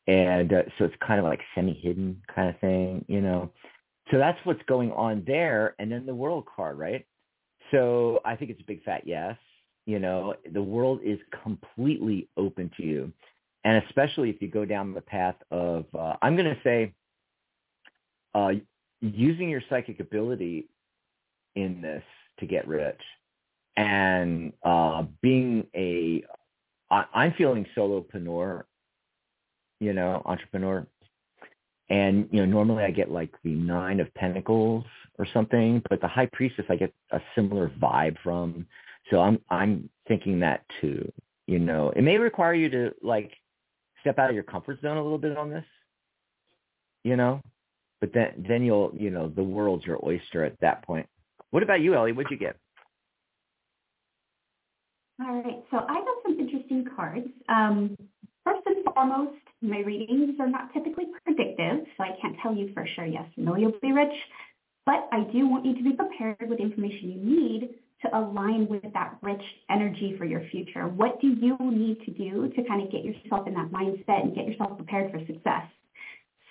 And uh, so it's kind of like semi-hidden kind of thing, you know. So that's what's going on there. And then the world card, right? So I think it's a big fat yes. You know, the world is completely open to you. And especially if you go down the path of, uh, I'm going to say, uh, using your psychic ability in this to get rich and uh, being a, I, I'm feeling solopreneur, you know, entrepreneur and, you know, normally I get like the nine of pentacles or something, but the high priestess I get a similar vibe from. So I'm I'm thinking that too. You know, it may require you to like step out of your comfort zone a little bit on this. You know, but then then you'll you know the world's your oyster at that point. What about you, Ellie? What'd you get? All right, so I got some interesting cards. Um, first and foremost, my readings are not typically predictive, so I can't tell you for sure yes no you'll be rich, but I do want you to be prepared with information you need to align with that rich energy for your future. What do you need to do to kind of get yourself in that mindset and get yourself prepared for success?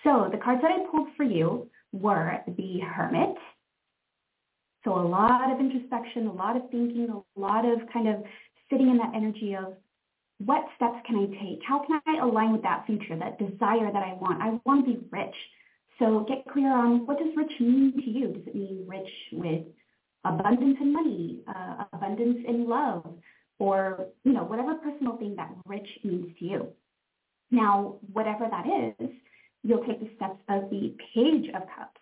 So the cards that I pulled for you were the Hermit. So a lot of introspection, a lot of thinking, a lot of kind of sitting in that energy of what steps can I take? How can I align with that future, that desire that I want? I want to be rich. So get clear on what does rich mean to you? Does it mean rich with abundance in money, uh, abundance in love, or you know whatever personal thing that rich means to you? Now, whatever that is, you'll take the steps of the Page of Cups.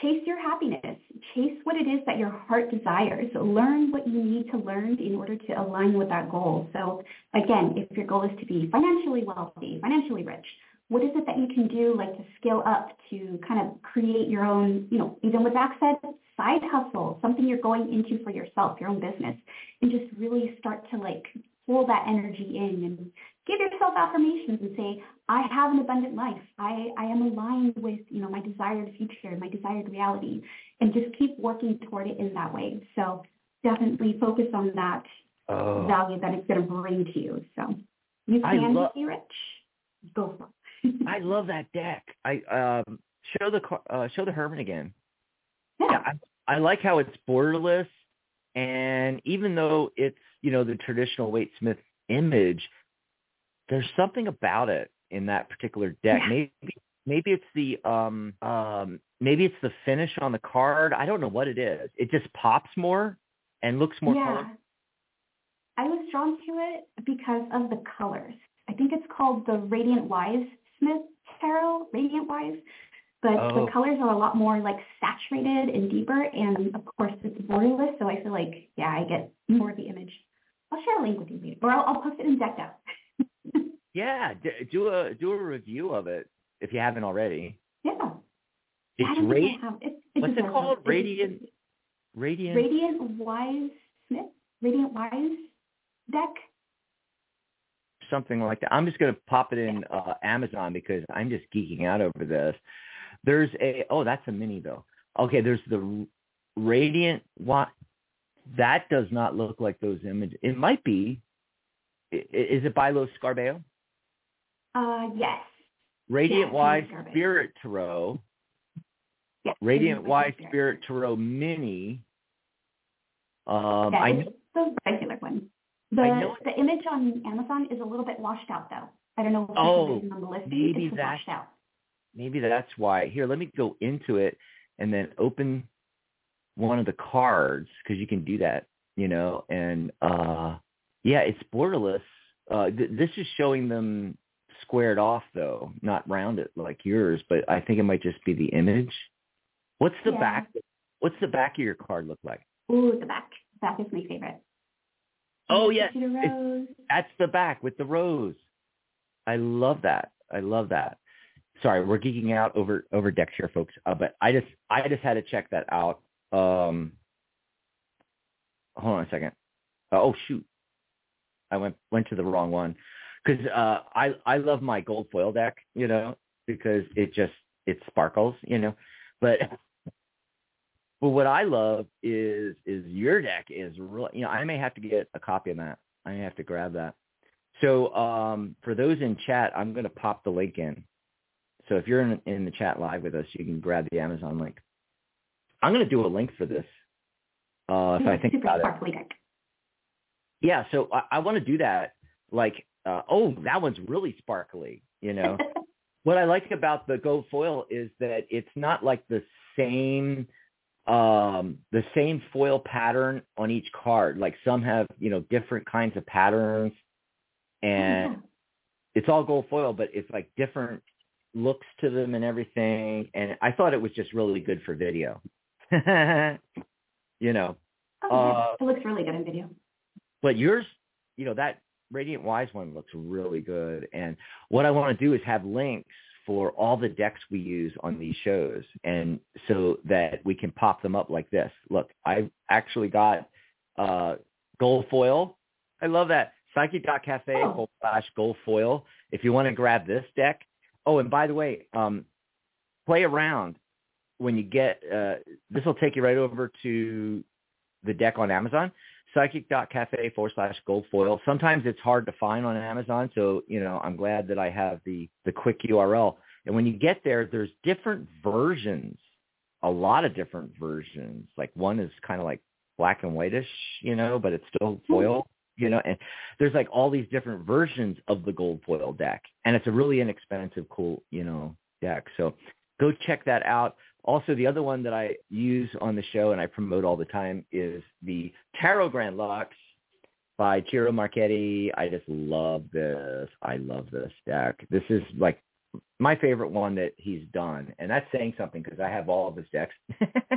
Chase your happiness. Chase what it is that your heart desires. Learn what you need to learn in order to align with that goal. So again, if your goal is to be financially wealthy, financially rich, what is it that you can do like to scale up to kind of create your own, you know, even with said, side hustle, something you're going into for yourself, your own business, and just really start to like pull that energy in and give yourself affirmations and say, I have an abundant life. I, I am aligned with, you know, my desired future, my desired reality, and just keep working toward it in that way. So definitely focus on that oh. value that it's going to bring to you. So you can lo- be rich. Go for it. I love that deck. I um, show the uh, show the Hermit again. Yeah, yeah I, I like how it's borderless, and even though it's you know the traditional Waite Smith image, there's something about it in that particular deck. Yeah. Maybe maybe it's the um um maybe it's the finish on the card. I don't know what it is. It just pops more and looks more yeah. colorful. I was drawn to it because of the colors. I think it's called the Radiant Wise Smith Tarot, Radiant Wise. But oh. the colors are a lot more like saturated and deeper, and of course it's borderless, so I feel like yeah, I get more of the image. I'll share a link with you, or I'll, I'll post it in Decked Out. yeah, do a do a review of it if you haven't already. Yeah. It's radiant. It, what's it called? Radiant. Radiant. Radiant Wise Smith. Radiant Wise deck? Something like that. I'm just going to pop it in uh, Amazon because I'm just geeking out over this. There's a oh that's a mini though. Okay, there's the Radiant what that does not look like those images. It might be. Is it by Lo Scarabeo? Uh, yes. Radiant yes, Wise Spirit Tarot. Yes. Radiant Wise Spirit Tarot Mini. Um, I know the regular one. The the image on Amazon is a little bit washed out though. I don't know if oh, on the listing. Maybe it's that's, washed out. Maybe that's why. Here, let me go into it and then open one of the cards because you can do that, you know. And uh yeah, it's borderless. Uh, th- this is showing them squared off though, not rounded like yours. But I think it might just be the image. What's the yeah. back? What's the back of your card look like? Ooh, the back. Back is my favorite. Oh yes, that's the back with the rose. I love that. I love that. Sorry, we're geeking out over over decks here, folks. Uh, but I just I just had to check that out. Um, hold on a second. Uh, oh shoot, I went went to the wrong one because uh, I I love my gold foil deck, you know, because it just it sparkles, you know. But but what I love is is your deck is really You know, I may have to get a copy of that. I may have to grab that. So um, for those in chat, I'm going to pop the link in. So if you're in, in the chat live with us, you can grab the Amazon link. I'm going to do a link for this. Uh, if I think about it. Deck. Yeah, so I, I want to do that. Like, uh, oh, that one's really sparkly. You know, what I like about the gold foil is that it's not like the same um the same foil pattern on each card like some have you know different kinds of patterns and yeah. it's all gold foil but it's like different looks to them and everything and i thought it was just really good for video you know oh, yeah. uh, it looks really good in video but yours you know that radiant wise one looks really good and what i want to do is have links for all the decks we use on these shows and so that we can pop them up like this. Look, I actually got uh, gold foil. I love that. Psychic.cafe oh. slash gold foil. If you want to grab this deck. Oh, and by the way, um, play around when you get, uh, this will take you right over to the deck on Amazon psychic.cafe forward slash gold foil. Sometimes it's hard to find on Amazon, so you know I'm glad that I have the the quick URL. And when you get there, there's different versions, a lot of different versions. Like one is kind of like black and whitish, you know, but it's still mm-hmm. foil, you know. And there's like all these different versions of the gold foil deck, and it's a really inexpensive, cool, you know, deck. So go check that out. Also, the other one that I use on the show and I promote all the time is the Tarot Grand Luxe by Ciro Marchetti. I just love this. I love this deck. This is like my favorite one that he's done, and that's saying something because I have all of his decks.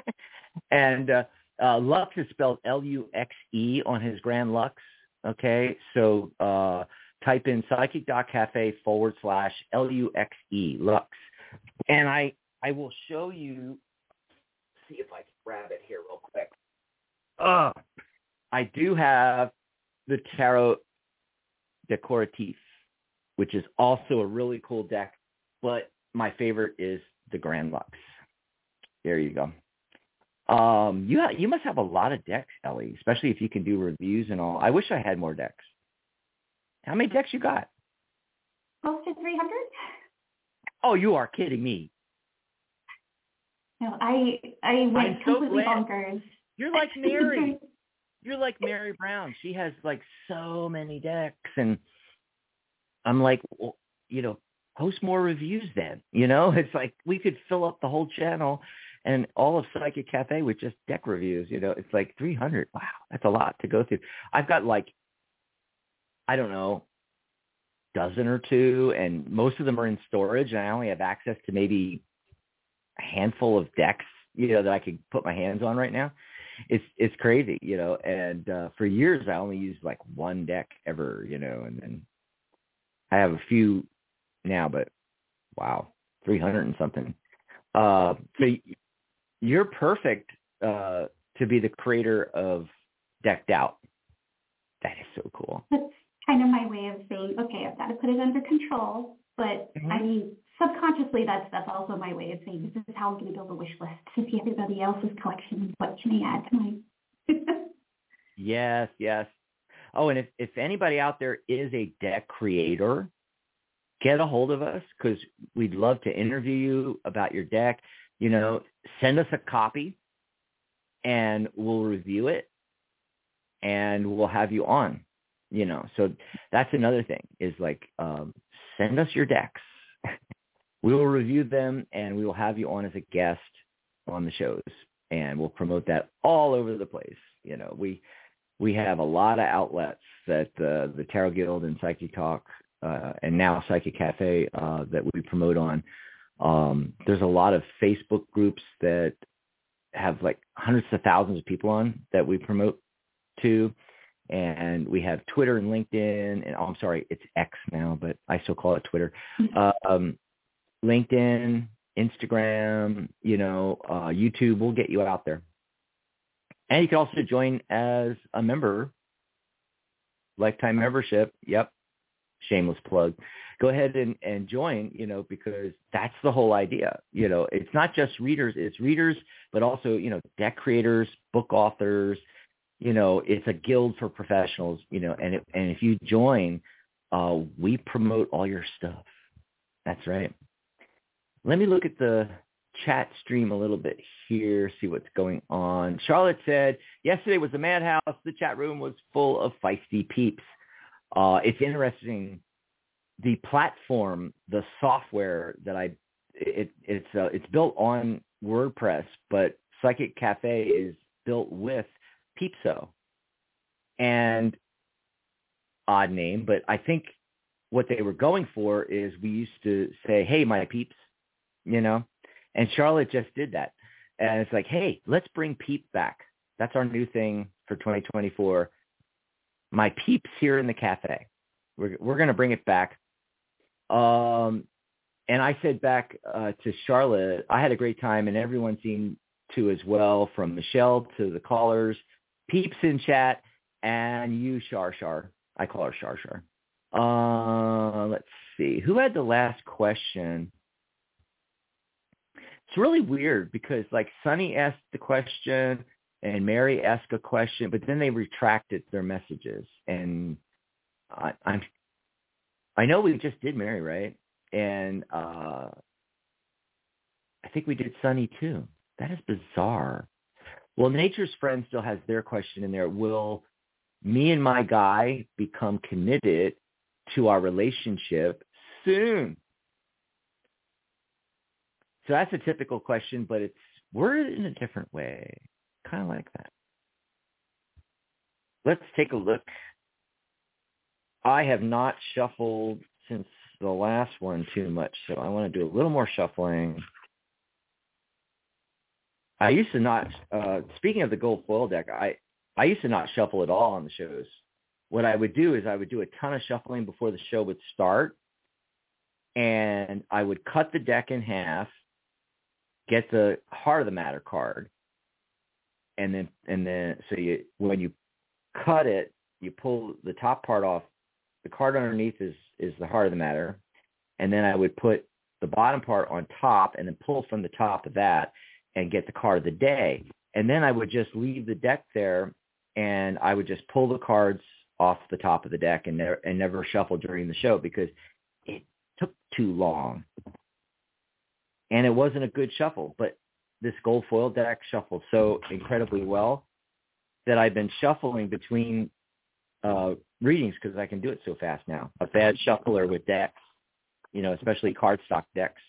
and uh, uh, Lux is spelled L-U-X-E on his Grand Luxe. Okay, so uh, type in psychic.cafe forward slash L-U-X-E, Lux. And I I will show you, see if I can grab it here real quick. Uh, I do have the Tarot Decoratif. which is also a really cool deck. But my favorite is the Grand Luxe. There you go. Um, you ha- you must have a lot of decks, Ellie, especially if you can do reviews and all. I wish I had more decks. How many decks you got? Close to 300. Oh, you are kidding me. No, I I went I'm completely glad. bonkers. You're like Mary. You're like Mary Brown. She has like so many decks, and I'm like, well, you know, post more reviews then. You know, it's like we could fill up the whole channel and all of Psychic Cafe with just deck reviews. You know, it's like 300. Wow, that's a lot to go through. I've got like, I don't know, dozen or two, and most of them are in storage, and I only have access to maybe handful of decks, you know, that I could put my hands on right now. It's it's crazy, you know. And uh, for years, I only used like one deck ever, you know, and then I have a few now, but wow, 300 and something. Uh, so you're perfect uh, to be the creator of Decked Out. That is so cool. That's kind of my way of saying, okay, I've got to put it under control. But Mhm. I mean, subconsciously, that's that's also my way of saying this is how I'm going to build a wish list to see everybody else's collection. What can I add to mine? Yes, yes. Oh, and if if anybody out there is a deck creator, get a hold of us because we'd love to interview you about your deck. You know, send us a copy, and we'll review it, and we'll have you on. You know, so that's another thing is like um, send us your decks. we will review them, and we will have you on as a guest on the shows, and we'll promote that all over the place. You know, we we have a lot of outlets that uh, the Tarot Guild and Psychic Talk uh, and now Psychic Cafe uh, that we promote on. Um, there's a lot of Facebook groups that have like hundreds of thousands of people on that we promote to. And we have Twitter and LinkedIn, and oh, I'm sorry, it's X now, but I still call it Twitter. Um, LinkedIn, Instagram, you know, uh, YouTube. We'll get you out there. And you can also join as a member, lifetime membership. Yep, shameless plug. Go ahead and, and join, you know, because that's the whole idea. You know, it's not just readers, it's readers, but also, you know, deck creators, book authors, you know, it's a guild for professionals, you know, and, it, and if you join, uh, we promote all your stuff. That's right. Let me look at the chat stream a little bit here, see what's going on. Charlotte said, yesterday was a madhouse. The chat room was full of feisty peeps. Uh, it's interesting. The platform, the software that I, it, it's, uh, it's built on WordPress, but Psychic Cafe is built with Peepso. And odd name, but I think what they were going for is we used to say, hey, my peeps, you know, and Charlotte just did that. And it's like, hey, let's bring Peep back. That's our new thing for 2024. My peeps here in the cafe. We're we're gonna bring it back. Um, and I said back uh, to Charlotte, I had a great time, and everyone seemed to as well, from Michelle to the callers, peeps in chat, and you, Shar Shar. I call her Shar Shar. Uh, let's see. Who had the last question? It's really weird because like Sunny asked the question and Mary asked a question, but then they retracted their messages. And I, I'm, I know we just did Mary, right? And uh, I think we did Sunny too. That is bizarre. Well, Nature's Friend still has their question in there. Will me and my guy become committed to our relationship soon? So that's a typical question, but it's worded in a different way, kind of like that. Let's take a look. I have not shuffled since the last one too much, so I want to do a little more shuffling. I used to not. Uh, speaking of the gold foil deck, I I used to not shuffle at all on the shows. What I would do is I would do a ton of shuffling before the show would start, and I would cut the deck in half, get the heart of the matter card, and then and then so you when you cut it, you pull the top part off the card underneath is is the heart of the matter, and then I would put the bottom part on top and then pull from the top of that and get the card of the day. And then I would just leave the deck there and I would just pull the cards off the top of the deck and never and never shuffle during the show because it took too long. And it wasn't a good shuffle, but this gold foil deck shuffled so incredibly well that I've been shuffling between uh, readings because I can do it so fast now. A bad shuffler with decks, you know, especially cardstock decks.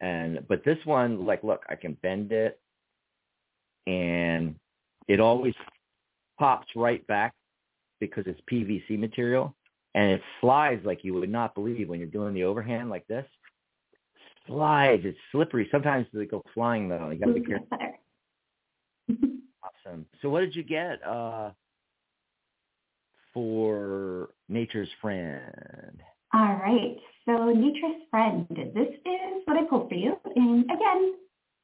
And but this one, like, look, I can bend it, and it always pops right back because it's PVC material, and it slides like you would not believe when you're doing the overhand like this. Slides, it's slippery. Sometimes they go flying though. You gotta be careful. awesome. So what did you get uh, for Nature's Friend? All right. So Nature's Friend, this is what I pulled for you. And again,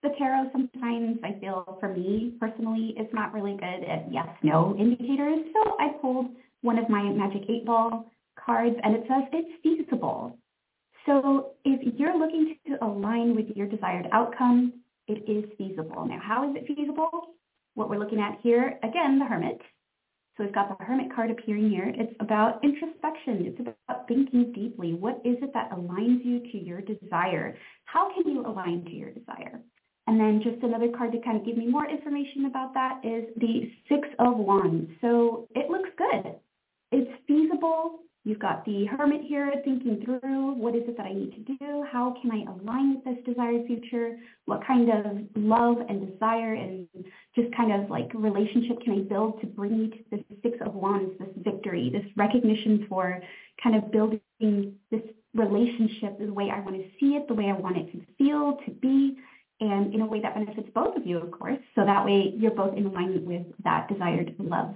the tarot sometimes I feel for me personally is not really good at yes, no indicators. So I pulled one of my Magic 8 Ball cards and it says it's feasible. So if you're looking to align with your desired outcome, it is feasible. Now, how is it feasible? What we're looking at here, again, the Hermit. So we've got the Hermit card appearing here. It's about introspection. It's about thinking deeply. What is it that aligns you to your desire? How can you align to your desire? And then just another card to kind of give me more information about that is the Six of Wands. So it looks good. It's feasible. You've got the hermit here thinking through what is it that I need to do? How can I align with this desired future? What kind of love and desire and just kind of like relationship can I build to bring me to this Six of Wands, this victory, this recognition for kind of building this relationship the way I want to see it, the way I want it to feel, to be, and in a way that benefits both of you, of course. So that way you're both in alignment with that desired love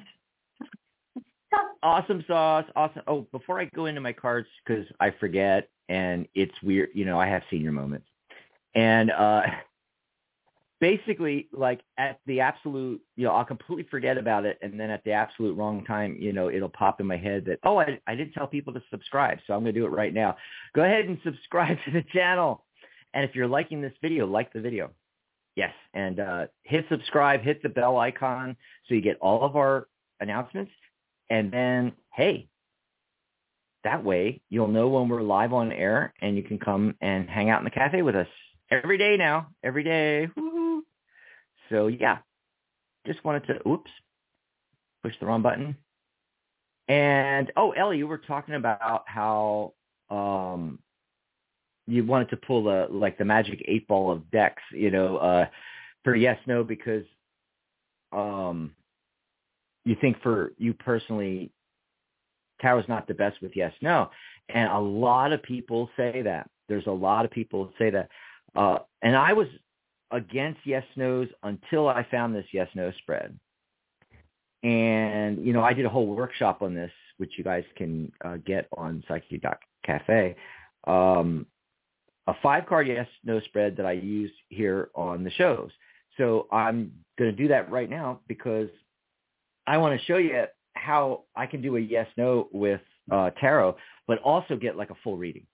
awesome sauce. Awesome. Oh, before I go into my cards, because I forget, and it's weird. You know, I have senior moments, and uh basically, like at the absolute, you know, I'll completely forget about it, and then at the absolute wrong time, you know, it'll pop in my head that oh, I I didn't tell people to subscribe, so I'm going to do it right now. Go ahead and subscribe to the channel, and if you're liking this video, like the video. Yes, and uh, hit subscribe, hit the bell icon so you get all of our announcements and then, hey, that way you'll know when we're live on air and you can come and hang out in the cafe with us every day now, every day. Woo-hoo. So yeah, just wanted to, oops, push the wrong button. And, oh, Ellie, you were talking about how um, you wanted to pull the, like the magic eight ball of decks, you know, uh, for yes, no, because um, you think for you personally, tarot's not the best with yes, no. And a lot of people say that. There's a lot of people say that. Uh, and I was against yes, no's until I found this yes, no spread. And, you know, I did a whole workshop on this, which you guys can uh, get on Cafe. Um, a five card yes, no spread that I use here on the shows. So I'm going to do that right now because I want to show you how I can do a yes no with uh, tarot, but also get like a full reading.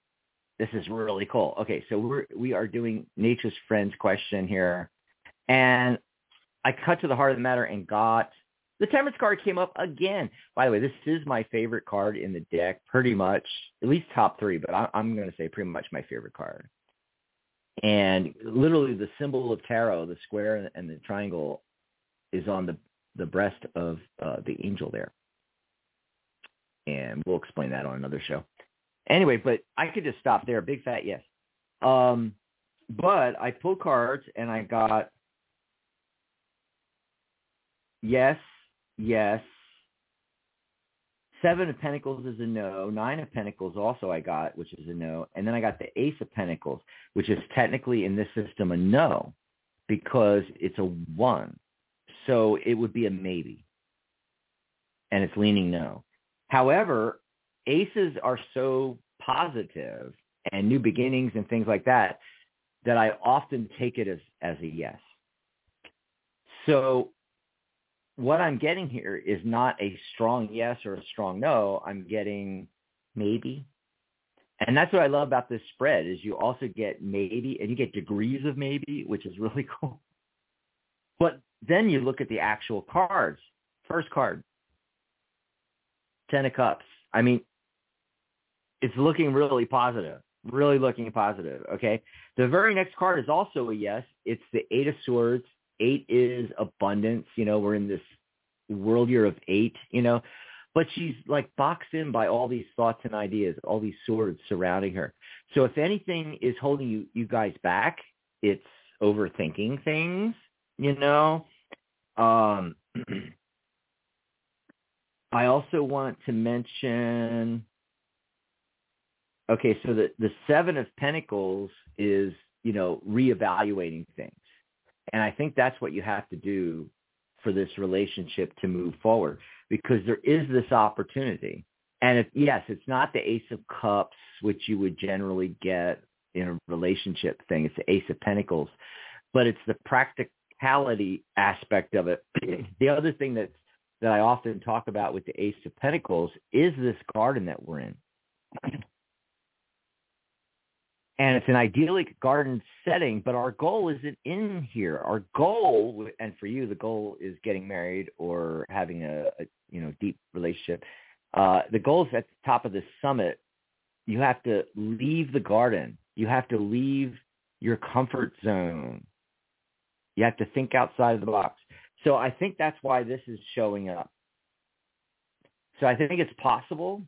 This is really cool. Okay, so we're we are doing Nature's Friends question here, and I cut to the heart of the matter and got the Temperance card came up again. By the way, this is my favorite card in the deck, pretty much, at least top three, but I, I'm going to say pretty much my favorite card. And literally the symbol of tarot, the square and the triangle, is on the the breast of uh, the angel there. And we'll explain that on another show. Anyway, but I could just stop there. Big fat yes. Um, but I pulled cards and I got yes, yes. Seven of Pentacles is a no. Nine of Pentacles also I got, which is a no. And then I got the Ace of Pentacles, which is technically in this system a no because it's a one. So it would be a maybe. And it's leaning no. However, aces are so positive and new beginnings and things like that that I often take it as, as a yes. So what I'm getting here is not a strong yes or a strong no. I'm getting maybe. And that's what I love about this spread is you also get maybe and you get degrees of maybe, which is really cool. But then you look at the actual cards. First card, Ten of Cups. I mean, it's looking really positive, really looking positive. Okay. The very next card is also a yes. It's the Eight of Swords. Eight is abundance. You know, we're in this world year of eight, you know, but she's like boxed in by all these thoughts and ideas, all these swords surrounding her. So if anything is holding you, you guys back, it's overthinking things, you know. Um, I also want to mention okay, so the, the seven of pentacles is, you know, reevaluating things. And I think that's what you have to do for this relationship to move forward because there is this opportunity. And if, yes, it's not the ace of cups, which you would generally get in a relationship thing. It's the ace of pentacles, but it's the practicality aspect of it. the other thing that's, that I often talk about with the ace of pentacles is this garden that we're in and it's an idyllic garden setting, but our goal isn't in here. Our goal, and for you, the goal is getting married or having a, a you know deep relationship. Uh, the goal is at the top of the summit. You have to leave the garden. You have to leave your comfort zone. You have to think outside of the box. So I think that's why this is showing up. So I think it's possible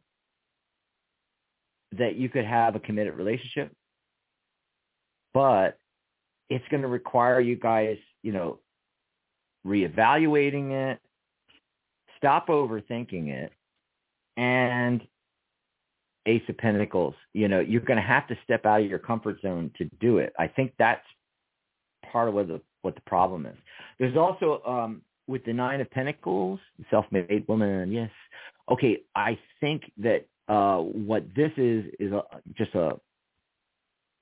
that you could have a committed relationship but it's going to require you guys, you know, reevaluating it, stop overthinking it, and Ace of Pentacles. You know, you're going to have to step out of your comfort zone to do it. I think that's part of what the what the problem is. There's also um, with the Nine of Pentacles, self-made woman. Yes, okay. I think that uh, what this is is a, just a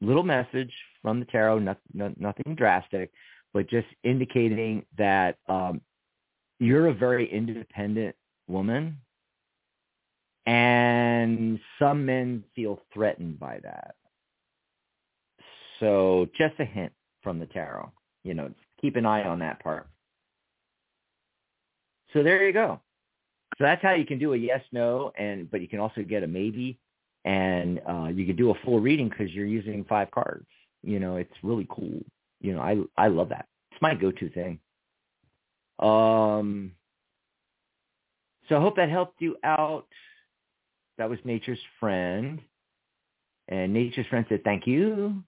little message from the tarot, not, not, nothing drastic, but just indicating that um, you're a very independent woman, and some men feel threatened by that. So just a hint from the tarot. You know, keep an eye on that part. So there you go. So that's how you can do a yes, no, and but you can also get a maybe and uh, you can do a full reading because you're using five cards. You know, it's really cool. You know, I I love that. It's my go-to thing. Um, so I hope that helped you out. That was Nature's Friend, and Nature's Friend said thank you.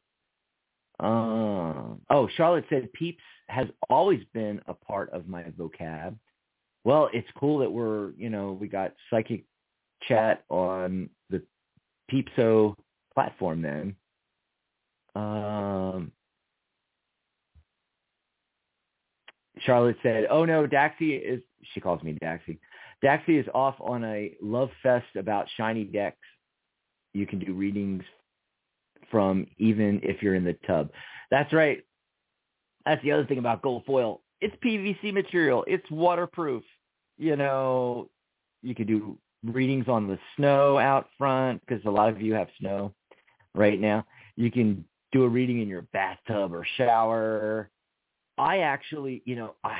Uh, oh, Charlotte said Peeps has always been a part of my vocab. Well, it's cool that we're, you know, we got psychic chat on the Peepso platform then. Um, Charlotte said, "Oh no, Daxi is." She calls me Daxi. Daxi is off on a love fest about shiny decks. You can do readings from even if you're in the tub. That's right. That's the other thing about gold foil. It's PVC material. It's waterproof. You know, you can do readings on the snow out front because a lot of you have snow right now. You can do a reading in your bathtub or shower. I actually, you know, I,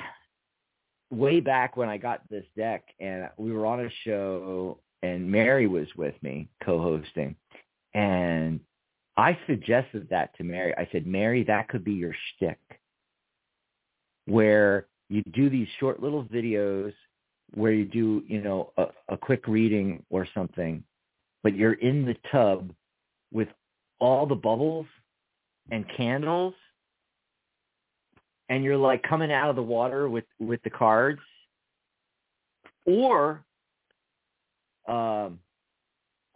way back when I got this deck and we were on a show and Mary was with me co-hosting and I suggested that to Mary. I said, Mary, that could be your shtick where you do these short little videos where you do, you know, a, a quick reading or something, but you're in the tub with all the bubbles and candles and you're like coming out of the water with with the cards or um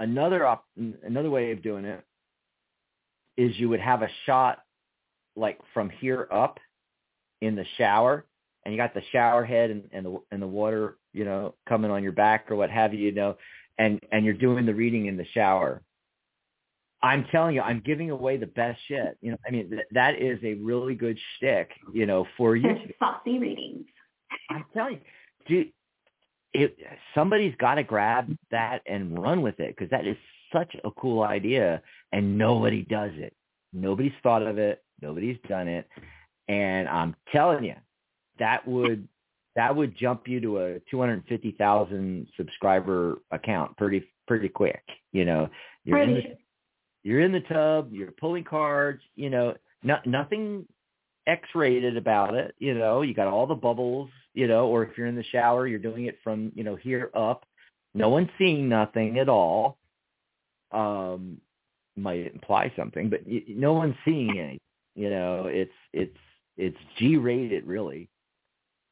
another op- another way of doing it is you would have a shot like from here up in the shower and you got the shower head and, and the and the water, you know, coming on your back or what have you, you know, and and you're doing the reading in the shower. I'm telling you, I'm giving away the best shit. You know, I mean, th- that is a really good shtick, you know, for you. Saucy readings. I'm telling you, dude, it, somebody's got to grab that and run with it because that is such a cool idea, and nobody does it. Nobody's thought of it. Nobody's done it. And I'm telling you, that would that would jump you to a 250,000 subscriber account pretty pretty quick. You know, you're in the you're in the tub, you're pulling cards. You know, not nothing X-rated about it. You know, you got all the bubbles. You know, or if you're in the shower, you're doing it from you know here up. No one's seeing nothing at all. Um, might imply something, but y- no one's seeing anything. You know, it's it's it's G-rated really.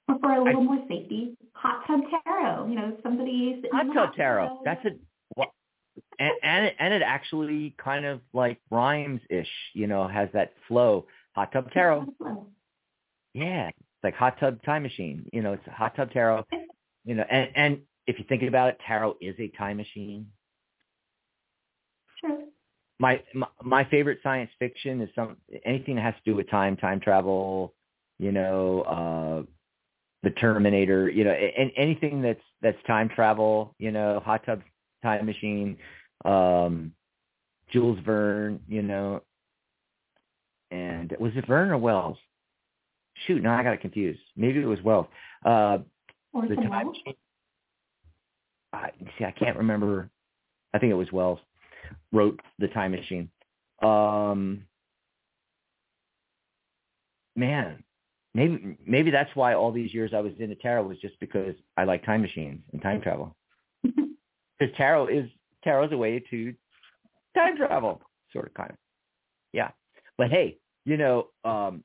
Or for a little I, more safety, hot tub tarot. You know, somebody hot tub tarot. That's a well, and and it, and it actually kind of like rhymes ish. You know, has that flow. Hot tub tarot. Yeah, it's like hot tub time machine. You know, it's hot tub tarot. You know, and and if you think about it, tarot is a time machine. Sure my, my my favorite science fiction is some anything that has to do with time, time travel, you know, uh the Terminator, you know, and anything that's that's time travel, you know, hot tub time machine, um Jules Verne, you know, and was it Verne or Wells? Shoot, no, I got it confused. Maybe it was Wells. Uh the time machine. I see. I can't remember. I think it was Wells wrote The Time Machine. Um, man, maybe maybe that's why all these years I was into tarot was just because I like time machines and time travel. Because tarot is tarot is a way to time travel, sort of, kind of. Yeah, but hey, you know, um,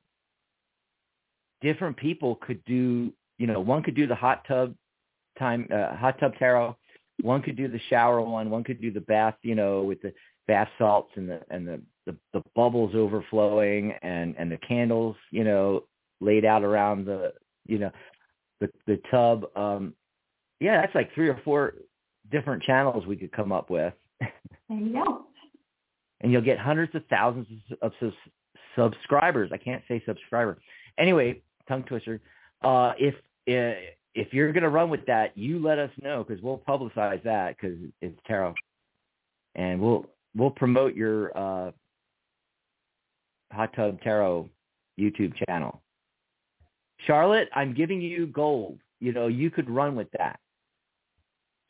different people could do. You know, one could do the hot tub time, uh, hot tub tarot. One could do the shower one. One could do the bath, you know, with the bath salts and the and the the, the bubbles overflowing and and the candles, you know, laid out around the you know the the tub. Um, yeah, that's like three or four different channels we could come up with. There you go. and you'll get hundreds of thousands of, subscribers. I can't say subscriber. Anyway, tongue twister. Uh, if uh, if you're going to run with that, you let us know because we'll publicize that because it's tarot, and we'll we'll promote your uh, hot tub tarot YouTube channel. Charlotte, I'm giving you gold. You know, you could run with that.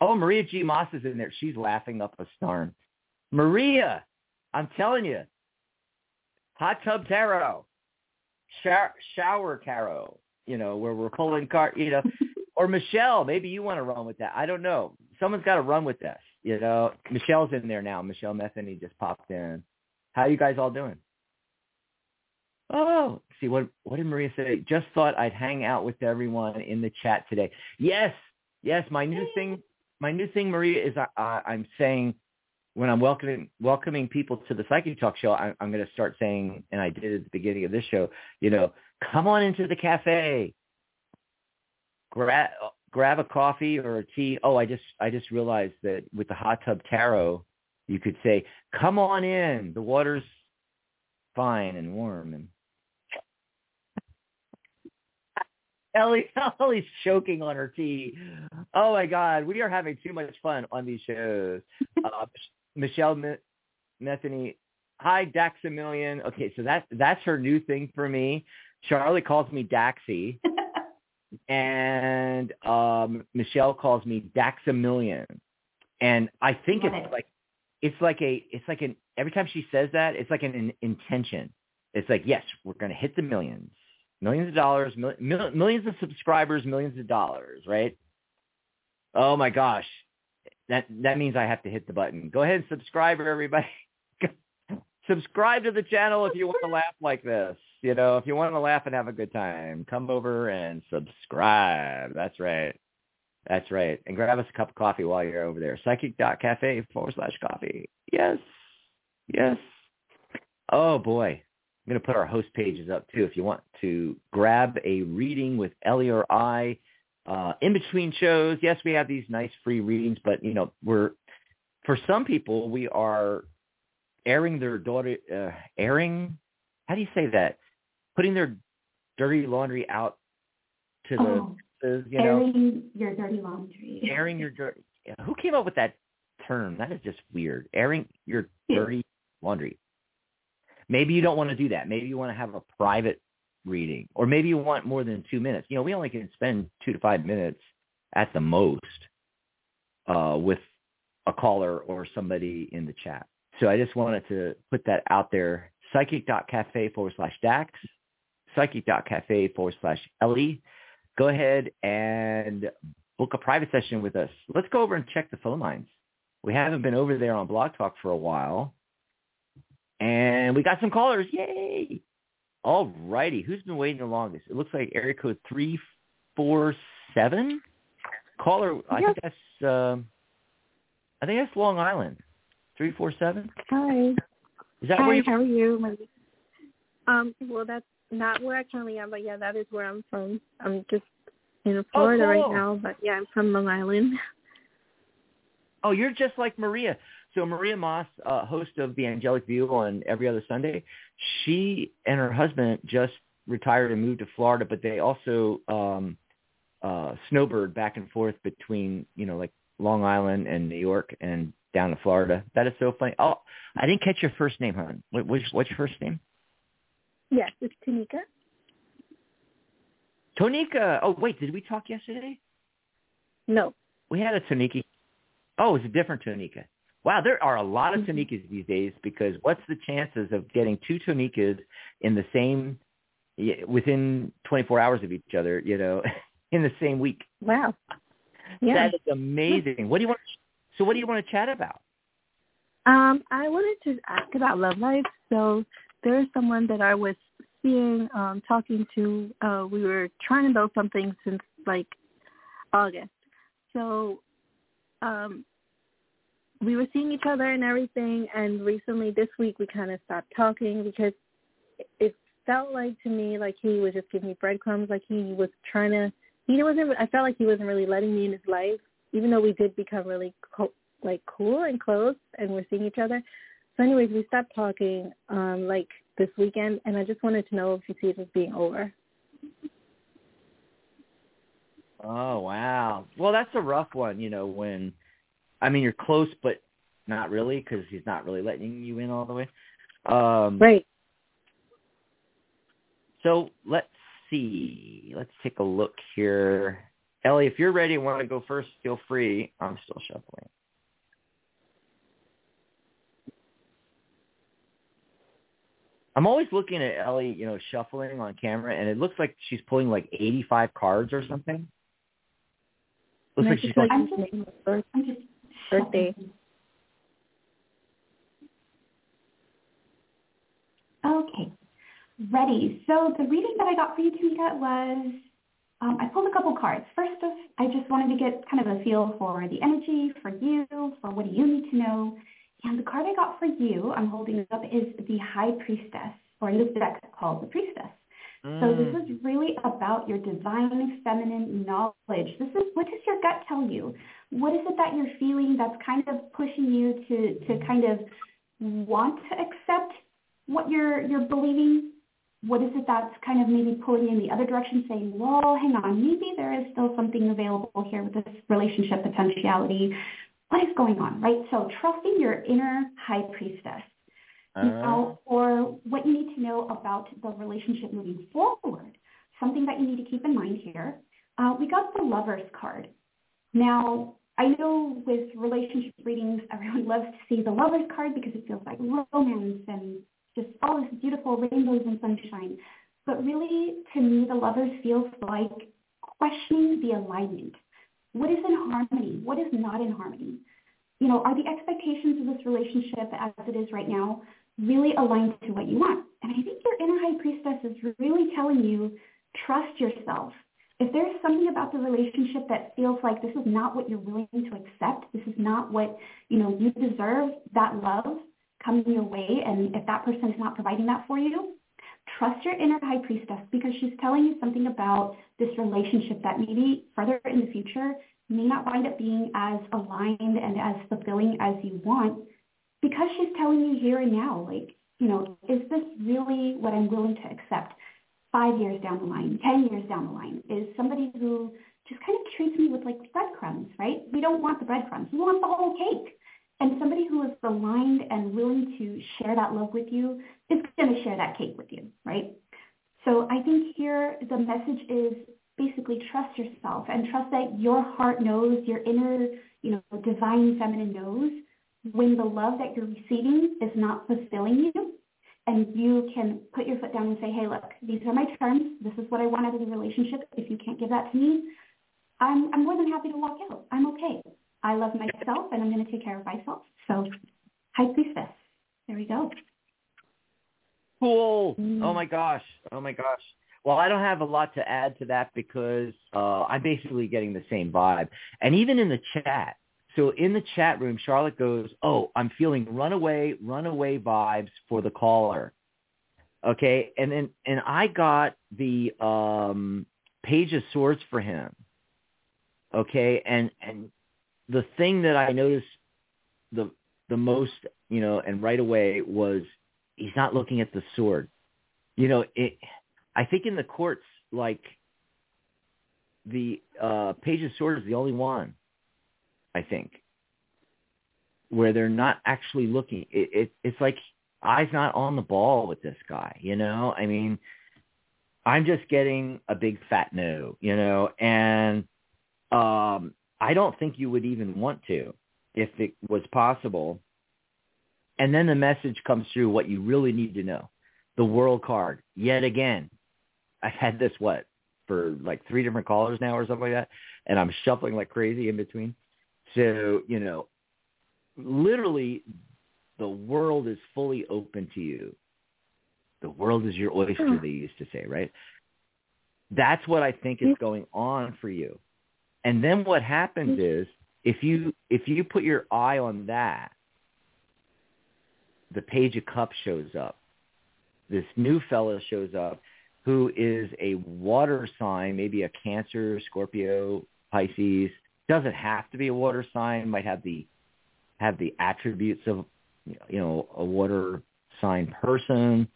Oh, Maria G. Moss is in there. She's laughing up a storm. Maria, I'm telling you, hot tub tarot, shower, shower tarot, you know, where we're pulling card, you know, or Michelle, maybe you want to run with that. I don't know. Someone's got to run with this. You know, Michelle's in there now. Michelle Metheny just popped in. How you guys all doing? Oh, see what what did Maria say? Just thought I'd hang out with everyone in the chat today. Yes, yes. My new thing, my new thing, Maria, is I, I, I'm saying when I'm welcoming welcoming people to the Psychic Talk show, I, I'm going to start saying, and I did at the beginning of this show. You know, come on into the cafe grab grab a coffee or a tea. Oh, I just I just realized that with the hot tub tarot, you could say, "Come on in. The water's fine and warm." And Ellie Ellie's choking on her tea. Oh my God, we are having too much fun on these shows. Uh, Michelle Metheny, hi Daxamillion. Okay, so that that's her new thing for me. Charlie calls me Daxy and um, Michelle calls me Daxamillion, and I think it's it. like it's like a it's like an every time she says that it's like an, an intention. It's like yes, we're going to hit the millions, millions of dollars, mil, mil, millions of subscribers, millions of dollars, right? Oh my gosh, that that means I have to hit the button. Go ahead and subscribe, everybody. subscribe to the channel if you want to laugh like this. You know, if you want to laugh and have a good time, come over and subscribe. That's right. That's right. And grab us a cup of coffee while you're over there. Psychic.cafe forward slash coffee. Yes. Yes. Oh boy. I'm going to put our host pages up too if you want to grab a reading with Ellie or I uh, in between shows. Yes, we have these nice free readings, but you know, we're for some people we are airing their daughter uh, airing how do you say that putting their dirty laundry out to the, oh, you know, airing your dirty laundry. Airing your dirty. Who came up with that term. That is just weird. Airing your dirty laundry. Maybe you don't want to do that. Maybe you want to have a private reading, or maybe you want more than two minutes. You know, we only can spend two to five minutes at the most uh, with a caller or somebody in the chat. So I just wanted to put that out there. Psychic.cafe forward slash Dax, psychic.cafe forward slash Ellie. Go ahead and book a private session with us. Let's go over and check the phone lines. We haven't been over there on Blog Talk for a while. And we got some callers. Yay! All righty. Who's been waiting the longest? It looks like area code 347. Caller, I think that's, uh, I think that's Long Island. 347? Hi. Is that Hi, where you how are you? Um, well, that's not where I currently am, but yeah, that is where I'm from. I'm just in Florida oh, cool. right now, but yeah, I'm from Long Island. Oh, you're just like Maria. So Maria Moss, uh, host of the Angelic View on every other Sunday, she and her husband just retired and moved to Florida, but they also um uh snowbird back and forth between, you know, like Long Island and New York and down to Florida. That is so funny. Oh, I didn't catch your first name, hon. What, what's, what's your first name? Yes, it's Tanika. Tonika. Oh, wait, did we talk yesterday? No. We had a Tonika. Oh, it's a different Tonika. Wow, there are a lot of Mm-hmm. Tonikas these days because what's the chances of getting two Tonikas in the same, within 24 hours of each other, you know, in the same week? Wow. Yeah. That is amazing. What do you want? So what do you want to chat about? Um, I wanted to ask about love life. So there's someone that I was seeing, um, talking to. Uh, we were trying to build something since like August. So um, we were seeing each other and everything. And recently, this week, we kind of stopped talking because it felt like to me like he was just giving me breadcrumbs. Like he was trying to. He wasn't. I felt like he wasn't really letting me in his life, even though we did become really co- like cool and close, and we're seeing each other. So, anyways, we stopped talking um like this weekend, and I just wanted to know if you see it as being over. Oh wow. Well, that's a rough one, you know, when I mean you're close but not really because he's not really letting you in all the way. Um Right. So let's see. Let's take a look here. Ellie, if you're ready and want to go first, feel free. I'm still shuffling. I'm always looking at Ellie, you know, shuffling on camera, and it looks like she's pulling like 85 cards or something. Looks like she's like, I'm just- I'm just birthday. Okay, ready. So the reading that I got for you, Tamika, was um, I pulled a couple cards. First off, I just wanted to get kind of a feel for the energy for you, for what do you need to know. And the card I got for you, I'm holding up, is the High Priestess, or in this deck called the Priestess. So this mm, is really about your divine feminine knowledge. This is what does your gut tell you? What is it that you're feeling that's kind of pushing you to to kind of want to accept what you're you're believing? What is it that's kind of maybe pulling you in the other direction, saying, "Well, hang on, maybe there is still something available here with this relationship potentiality." What is going on, right? So trusting your inner high priestess. uh, Now, or what you need to know about the relationship moving forward, something that you need to keep in mind here. Uh, we got the Lover's card. Now, I know with relationship readings, everyone loves to see the Lover's card because it feels like romance and just all this beautiful rainbows and sunshine. But really, to me, the Lovers feels like questioning the alignment. What is in harmony? What is not in harmony? You know, are the expectations of this relationship as it is right now really aligned to what you want? And I think your inner high priestess is really telling you, trust yourself. If there's something about the relationship that feels like this is not what you're willing to accept, this is not what, you know, you deserve that love coming your way, and if that person is not providing that for you, trust your inner high priestess because she's telling you something about this relationship that maybe further in the future may not wind up being as aligned and as fulfilling as you want because she's telling you here and now, like, you know, is this really what I'm willing to accept five years down the line, 10 years down the line? Is somebody who just kind of treats me with like breadcrumbs, right? We don't want the breadcrumbs. We want the whole cake. And somebody who is aligned and willing to share that love with you is going to share that cake with you, right? So I think here the message is basically trust yourself and trust that your heart knows, your inner, you know, divine feminine knows when the love that you're receiving is not fulfilling you and you can put your foot down and say, hey, look, these are my terms. This is what I want out of the relationship. If you can't give that to me, I'm, I'm more than happy to walk out. I'm okay. I love myself and I'm going to take care of myself. So high priestess. There we go. Cool. Mm. Oh my gosh. Oh my gosh. Well, I don't have a lot to add to that because uh, I'm basically getting the same vibe. And even in the chat, so in the chat room, Charlotte goes, "Oh, I'm feeling runaway, runaway vibes for the caller." Okay, and then and I got the um, page of swords for him. Okay, and and the thing that I noticed the the most, you know, and right away was he's not looking at the sword. You know, it. I think in the courts, like the uh, page of swords is the only one I think, where they're not actually looking. It, it, it's like eyes not on the ball with this guy, you know? I mean, I'm just getting a big fat no, you know, and um, I don't think you would even want to if it was possible. And then the message comes through what you really need to know. The world card, yet again. I've had this, what, for like three different callers now or something like that, and I'm shuffling like crazy in between. So, you know, literally the world is fully open to you. The world is your oyster, they used to say, right? That's what I think is going on for you. And then what happens is if you if you put your eye on that, the page of cups shows up. This new fellow shows up who is a water sign, maybe a Cancer, Scorpio, Pisces, doesn't have to be a water sign. Might have the have the attributes of you know a water sign person,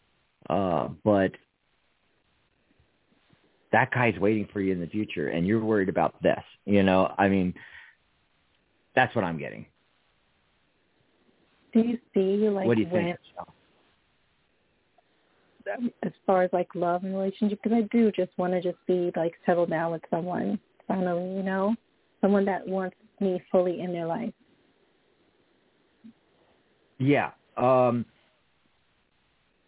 uh, but that guy's waiting for you in the future, and you're worried about this. You know, I mean, that's what I'm getting. Do you see like what do you when, think? as far as like love and relationship? Because I do just want to just be like settled down with someone finally, you know someone that wants me fully in their life. Yeah. Um,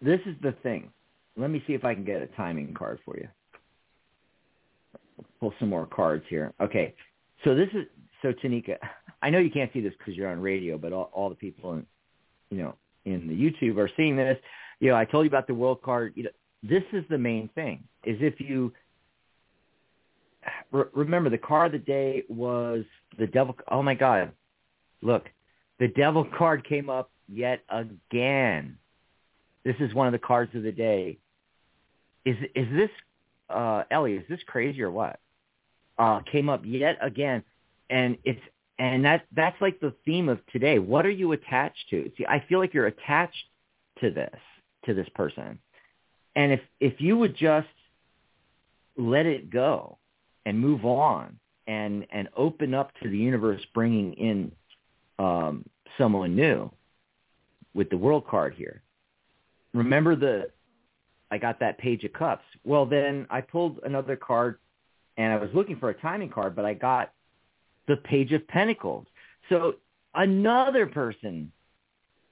this is the thing. Let me see if I can get a timing card for you. Pull some more cards here. Okay. So this is so Tanika. I know you can't see this because you're on radio, but all, all the people in, you know, in the YouTube are seeing this. You know, I told you about the world card. You know, this is the main thing. Is if you re- remember the card of the day was the devil. Oh my God! Look, the devil card came up yet again. This is one of the cards of the day. Is is this uh, Ellie? Is this crazy or what? Uh, came up yet again, and it's and that that's like the theme of today. What are you attached to? See, I feel like you're attached to this to this person, and if if you would just let it go and move on and and open up to the universe bringing in um, someone new with the world card here. Remember the I got that page of cups. Well, then I pulled another card and I was looking for a timing card, but I got the page of pentacles. So another person,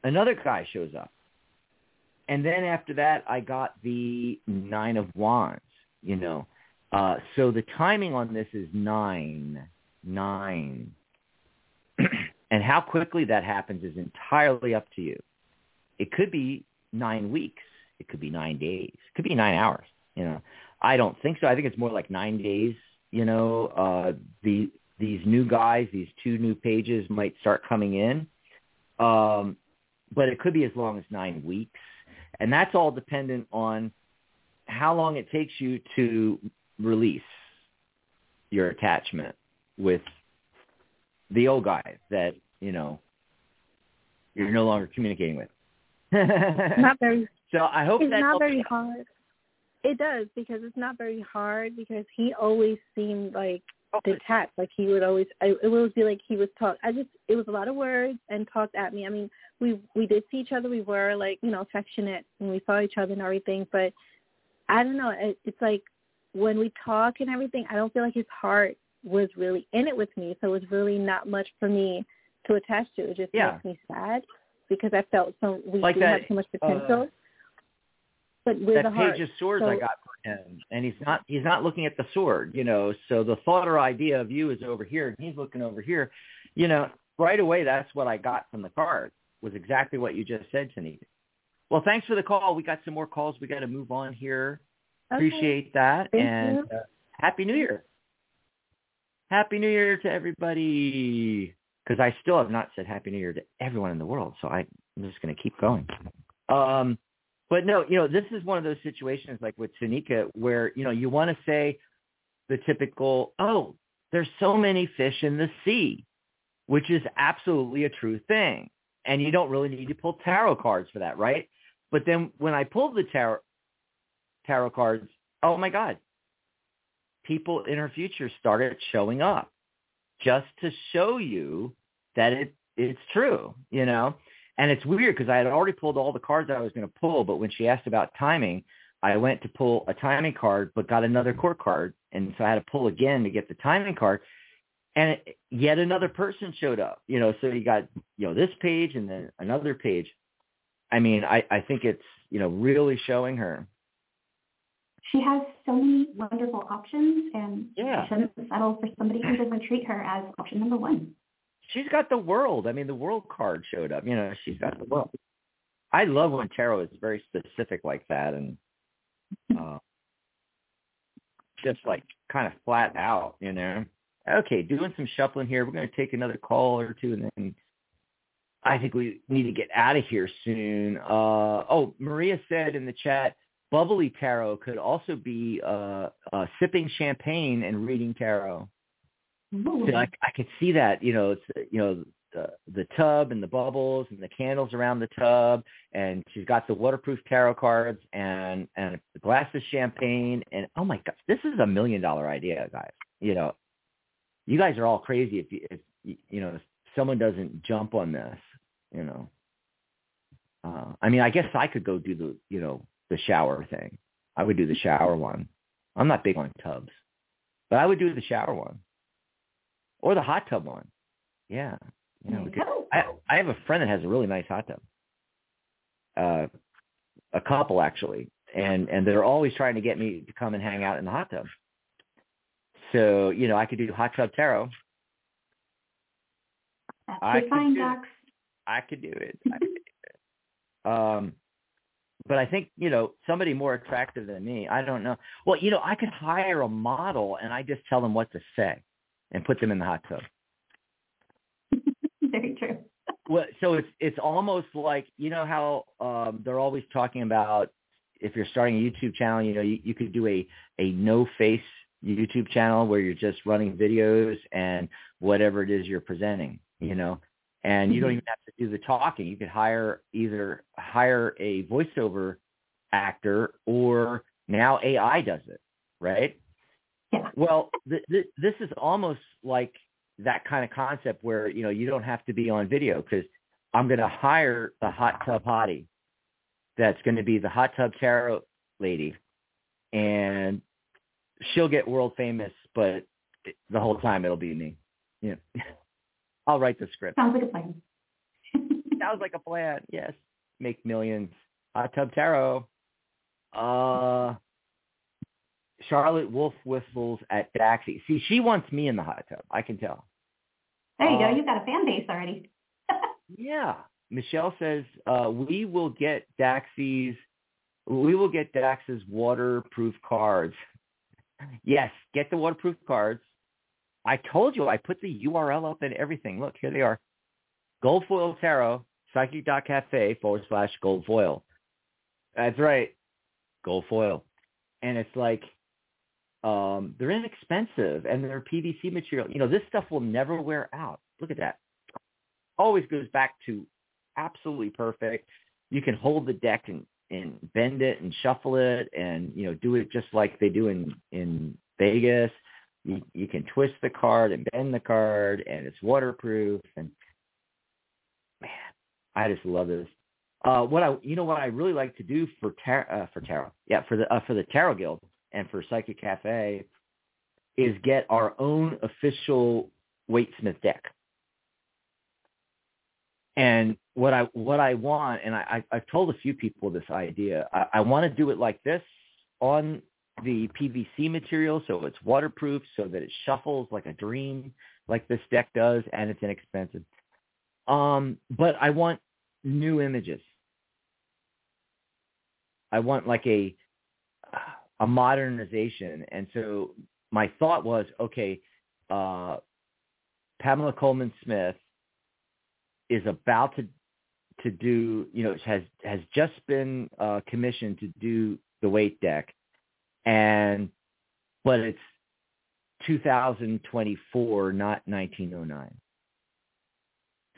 another guy shows up. And then after that, I got the nine of wands, you know. Uh, so the timing on this is nine, nine. and how quickly that happens is entirely up to you. It could be nine weeks. It could be nine days. It could be nine hours. You know, I don't think so. I think it's more like nine days. You know, uh, the these new guys, these two new pages might start coming in, um, but it could be as long as nine weeks, and that's all dependent on how long it takes you to release your attachment with the old guy that you know you're no longer communicating with. not very. So I hope it's not very hard. It does because it's not very hard because he always seemed like detached. Like he would always, I, it would be like he was talk. I just, it was a lot of words and talked at me. I mean, we we did see each other. We were like, you know, affectionate and we saw each other and everything. But I don't know. It, it's like when we talk and everything, I don't feel like his heart was really in it with me. So it was really not much for me to attach to. It just yeah. makes me sad because I felt so we like do that, have so much potential. Uh, but with that the heart. page of swords so, I got for him, and he's not he's not looking at the sword, you know. So the thought or idea of you is over here, and he's looking over here, you know. Right away, that's what I got from the card was exactly what you just said, Tanika. Well, thanks for the call. We got some more calls. We got to move on here. Okay. Appreciate that, Thank and uh, happy New Year. Happy New Year to everybody. Because I still have not said Happy New Year to everyone in the world, so I, I'm just going to keep going. Um, but no, you know, this is one of those situations like with Tanika where, you know, you want to say the typical, oh, there's so many fish in the sea, which is absolutely a true thing. And you don't really need to pull tarot cards for that, right? But then when I pulled the tarot, tarot cards, oh my God, people in her future started showing up just to show you that it it's true, you know? And it's weird because I had already pulled all the cards I was going to pull, but when she asked about timing, I went to pull a timing card, but got another court card, and so I had to pull again to get the timing card. And it, yet another person showed up, you know. So you got you know this page and then another page. I mean, I I think it's you know really showing her. She has so many wonderful options, and Yeah. she shouldn't settle for somebody who doesn't treat her as option number one. She's got the world. I mean, the world card showed up. You know, she's got the world. I love when tarot is very specific like that and uh, just like kind of flat out, you know. Okay, doing some shuffling here. We're going to take another call or two, and then I think we need to get out of here soon. Uh, oh, Maria said in the chat, bubbly tarot could also be uh, uh, sipping champagne and reading tarot. So I, I could see that, you know, it's you know the the tub and the bubbles and the candles around the tub, and she's got the waterproof tarot cards and and a glass of champagne, and oh my gosh, this is a million dollar idea, guys. You know, you guys are all crazy if you if you know if someone doesn't jump on this, you know. Uh, I mean, I guess I could go do the you know the shower thing. I would do the shower one. I'm not big on tubs, but I would do the shower one or the hot tub one. Yeah, yeah. You go. I I have a friend that has a really nice hot tub. Uh, a couple actually, and and they're always trying to get me to come and hang out in the hot tub. So you know, I could do hot tub tarot. That's I fine, could do. Dax. I could do it. I could do it. Um, but I think you know somebody more attractive than me. I don't know. Well, you know, I could hire a model and I just tell them what to say, and put them in the hot tub. Very true. Well, so it's it's almost like you know how um, they're always talking about if you're starting a YouTube channel, you know, you, you could do a a no face YouTube channel where you're just running videos and whatever it is you're presenting, you know, and you don't Mhm. even have to do the talking. You could hire either hire a voiceover actor or now AI does it, right? Yeah. Well, th- th- this is almost like that kind of concept where you know you don't have to be on video because I'm going to hire the hot tub hottie that's going to be the hot tub tarot lady, and she'll get world famous, but the whole time it'll be me. Yeah, I'll write the script. Sounds like a plan. Sounds like a plan. Yes, make millions. Hot tub tarot. Uh, Charlotte Wolf whistles at Daxie. See, she wants me in the hot tub. I can tell. there you Uh, go. You've got a fan base already. Yeah. Michelle says, uh, we will get Daxie's, we will get Dax's waterproof cards. Yes, get the waterproof cards. I told you, I put the URL up and everything. Look, here they are. Gold Foil Tarot, psychic.cafe forward slash gold foil. That's right. Gold foil. And it's like, um, they're inexpensive and they're PVC material. You know, this stuff will never wear out. Look at that always goes back to absolutely perfect. You can hold the deck and, and bend it and shuffle it and, you know, do it just like they do in, in Vegas. You, you can twist the card and bend the card, and it's waterproof. And man, I just love this. Uh, what I, you know, what I really like to do for tar- uh, for tarot, yeah, for the uh, for the Tarot Guild and for Psychic Cafe, is get our own official Waite-Smith deck. And what I what I want, and I, I I've told a few people this idea. I, I want to do it like this on the PVC material, so it's waterproof, so that it shuffles like a dream, like this deck does, and it's inexpensive. Um, but I want new images. I want like a a modernization, and so my thought was, okay, uh, Pamela Colman Smith is about to to do, you know, has has just been uh, commissioned to do the Waite deck, and but it's 2024, not 1909.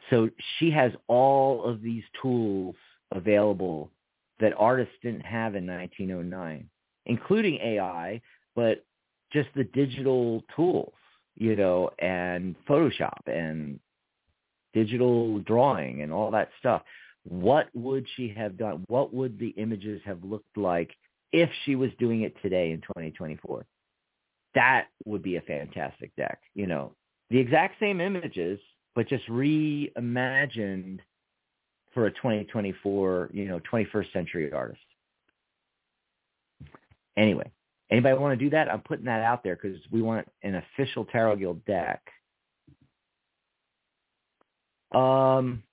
So she has all of these tools available that artists didn't have in 1909, including AI, but just the digital tools, you know, and Photoshop and digital drawing and all that stuff. What would she have done? What would the images have looked like if she was doing it today in 2024? That would be a fantastic deck. You know, the exact same images, but just reimagined for a 2024, you know, 21st century artist. Anyway, anybody want to do that? I'm putting that out there because we want an official Tarot Guild deck um,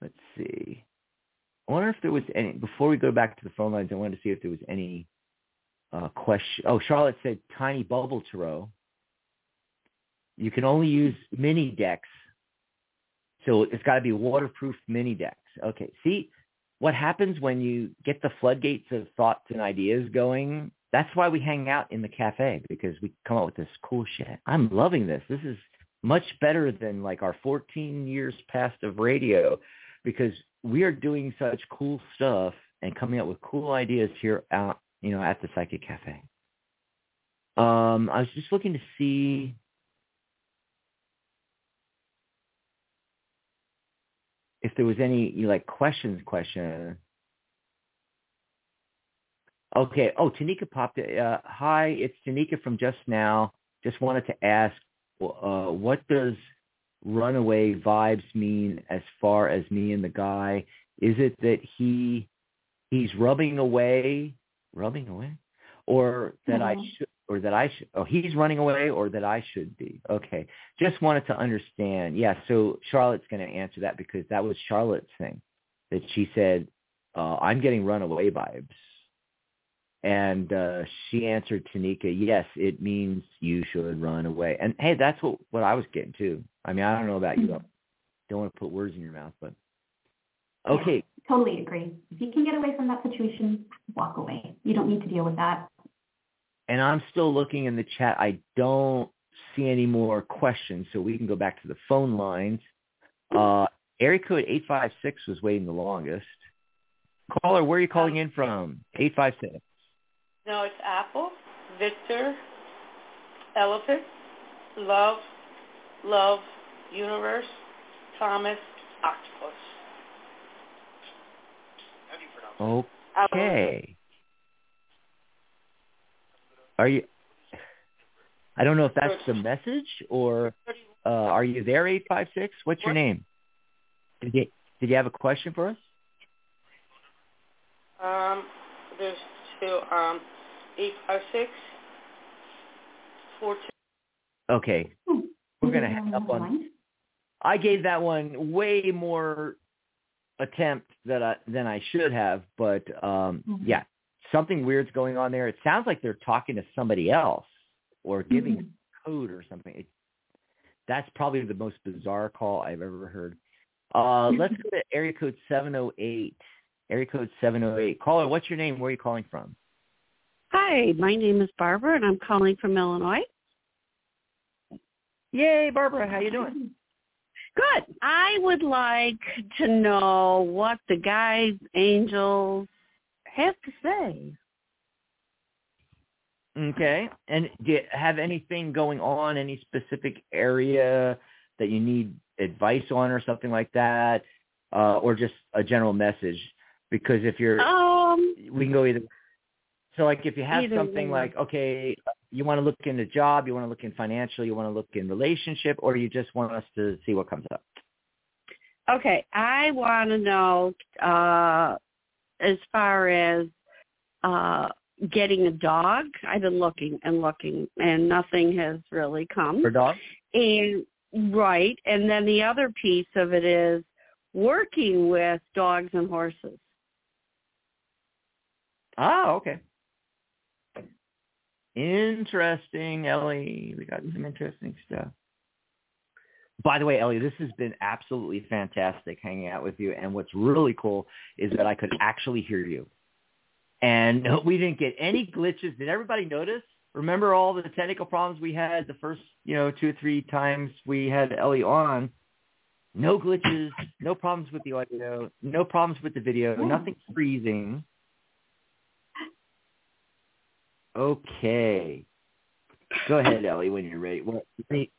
let's see. I wonder if there was any, before we go back to the phone lines, I wanted to see if there was any uh, question. Oh, Charlotte said tiny bubble tarot. You can only use mini decks. So it's got to be waterproof mini decks. Okay. See what happens when you get the floodgates of thoughts and ideas going? That's why we hang out in the cafe because we come up with this cool shit. I'm loving this. This is much better than like our 14 years past of radio because we are doing such cool stuff and coming up with cool ideas here out, you know, at the Psychic Cafe. Um, I was just looking to see if there was any like questions question. Okay. Oh, Tanika popped it. Uh, hi, it's Tanika from just now. Just wanted to ask, uh, what does runaway vibes mean as far as me and the guy? Is it that he he's rubbing away, rubbing away, or that mm-hmm. I should, or that I should? Oh, he's running away, or that I should be? Okay, just wanted to understand. Yeah, so Charlotte's going to answer that because that was Charlotte's thing that she said. Uh, I'm getting runaway vibes and uh, she answered Tanika, yes, it means you should run away. And hey, that's what, what I was getting too. I mean, I don't know about you. Mm-hmm. Don't want to put words in your mouth, but okay. Yeah, totally agree. If you can get away from that situation, walk away. You don't need to deal with that. And I'm still looking in the chat. I don't see any more questions, so we can go back to the phone lines. Uh, area code 856 was waiting the longest. Caller, where are you calling in from? 856. No, it's Apple, Victor, Elephant, Love, Love, Universe, Thomas, Octopus. Okay. Are you? I don't know if that's the message or uh, are you there? Eight five six. What's your name? Did you Did you have a question for us? Um, there's two. Um, eight five six four two. Okay, we're gonna hang up on. I gave that one way more attempt that I than I should have, but um mm-hmm. yeah, something weird's going on there. It sounds like they're talking to somebody else or giving mm-hmm. code or something. It, that's probably the most bizarre call I've ever heard. Uh, let's go to area code 708. Area code 708. Caller, what's your name? Where are you calling from? Hi, my name is Barbara, and I'm calling from Illinois. Yay, Barbara! How you doing? Good. I would like to know what the guys, angels, have to say. Okay. And do you have anything going on, any specific area that you need advice on or something like that? Uh, or just a general message? Because if you're, um, we can go either. So like if you have something way. like, okay, you want to look in a job, you want to look in financial, you want to look in relationship, or you just want us to see what comes up? Okay, I want to know uh, as far as uh, getting a dog. I've been looking and looking, and nothing has really come. For dog? And right, and then the other piece of it is working with dogs and horses. Ah, okay. Interesting, Ellie. We got some interesting stuff. By the way, Ellie, this has been absolutely fantastic hanging out with you. And what's really cool is that I could actually hear you. And we didn't get any glitches. Did everybody notice? Remember all the technical problems we had the first, you know, two or three times we had Ellie on? No glitches, no problems with the audio, no problems with the video, nothing freezing. Okay. Go ahead, Ellie, when you're ready. What,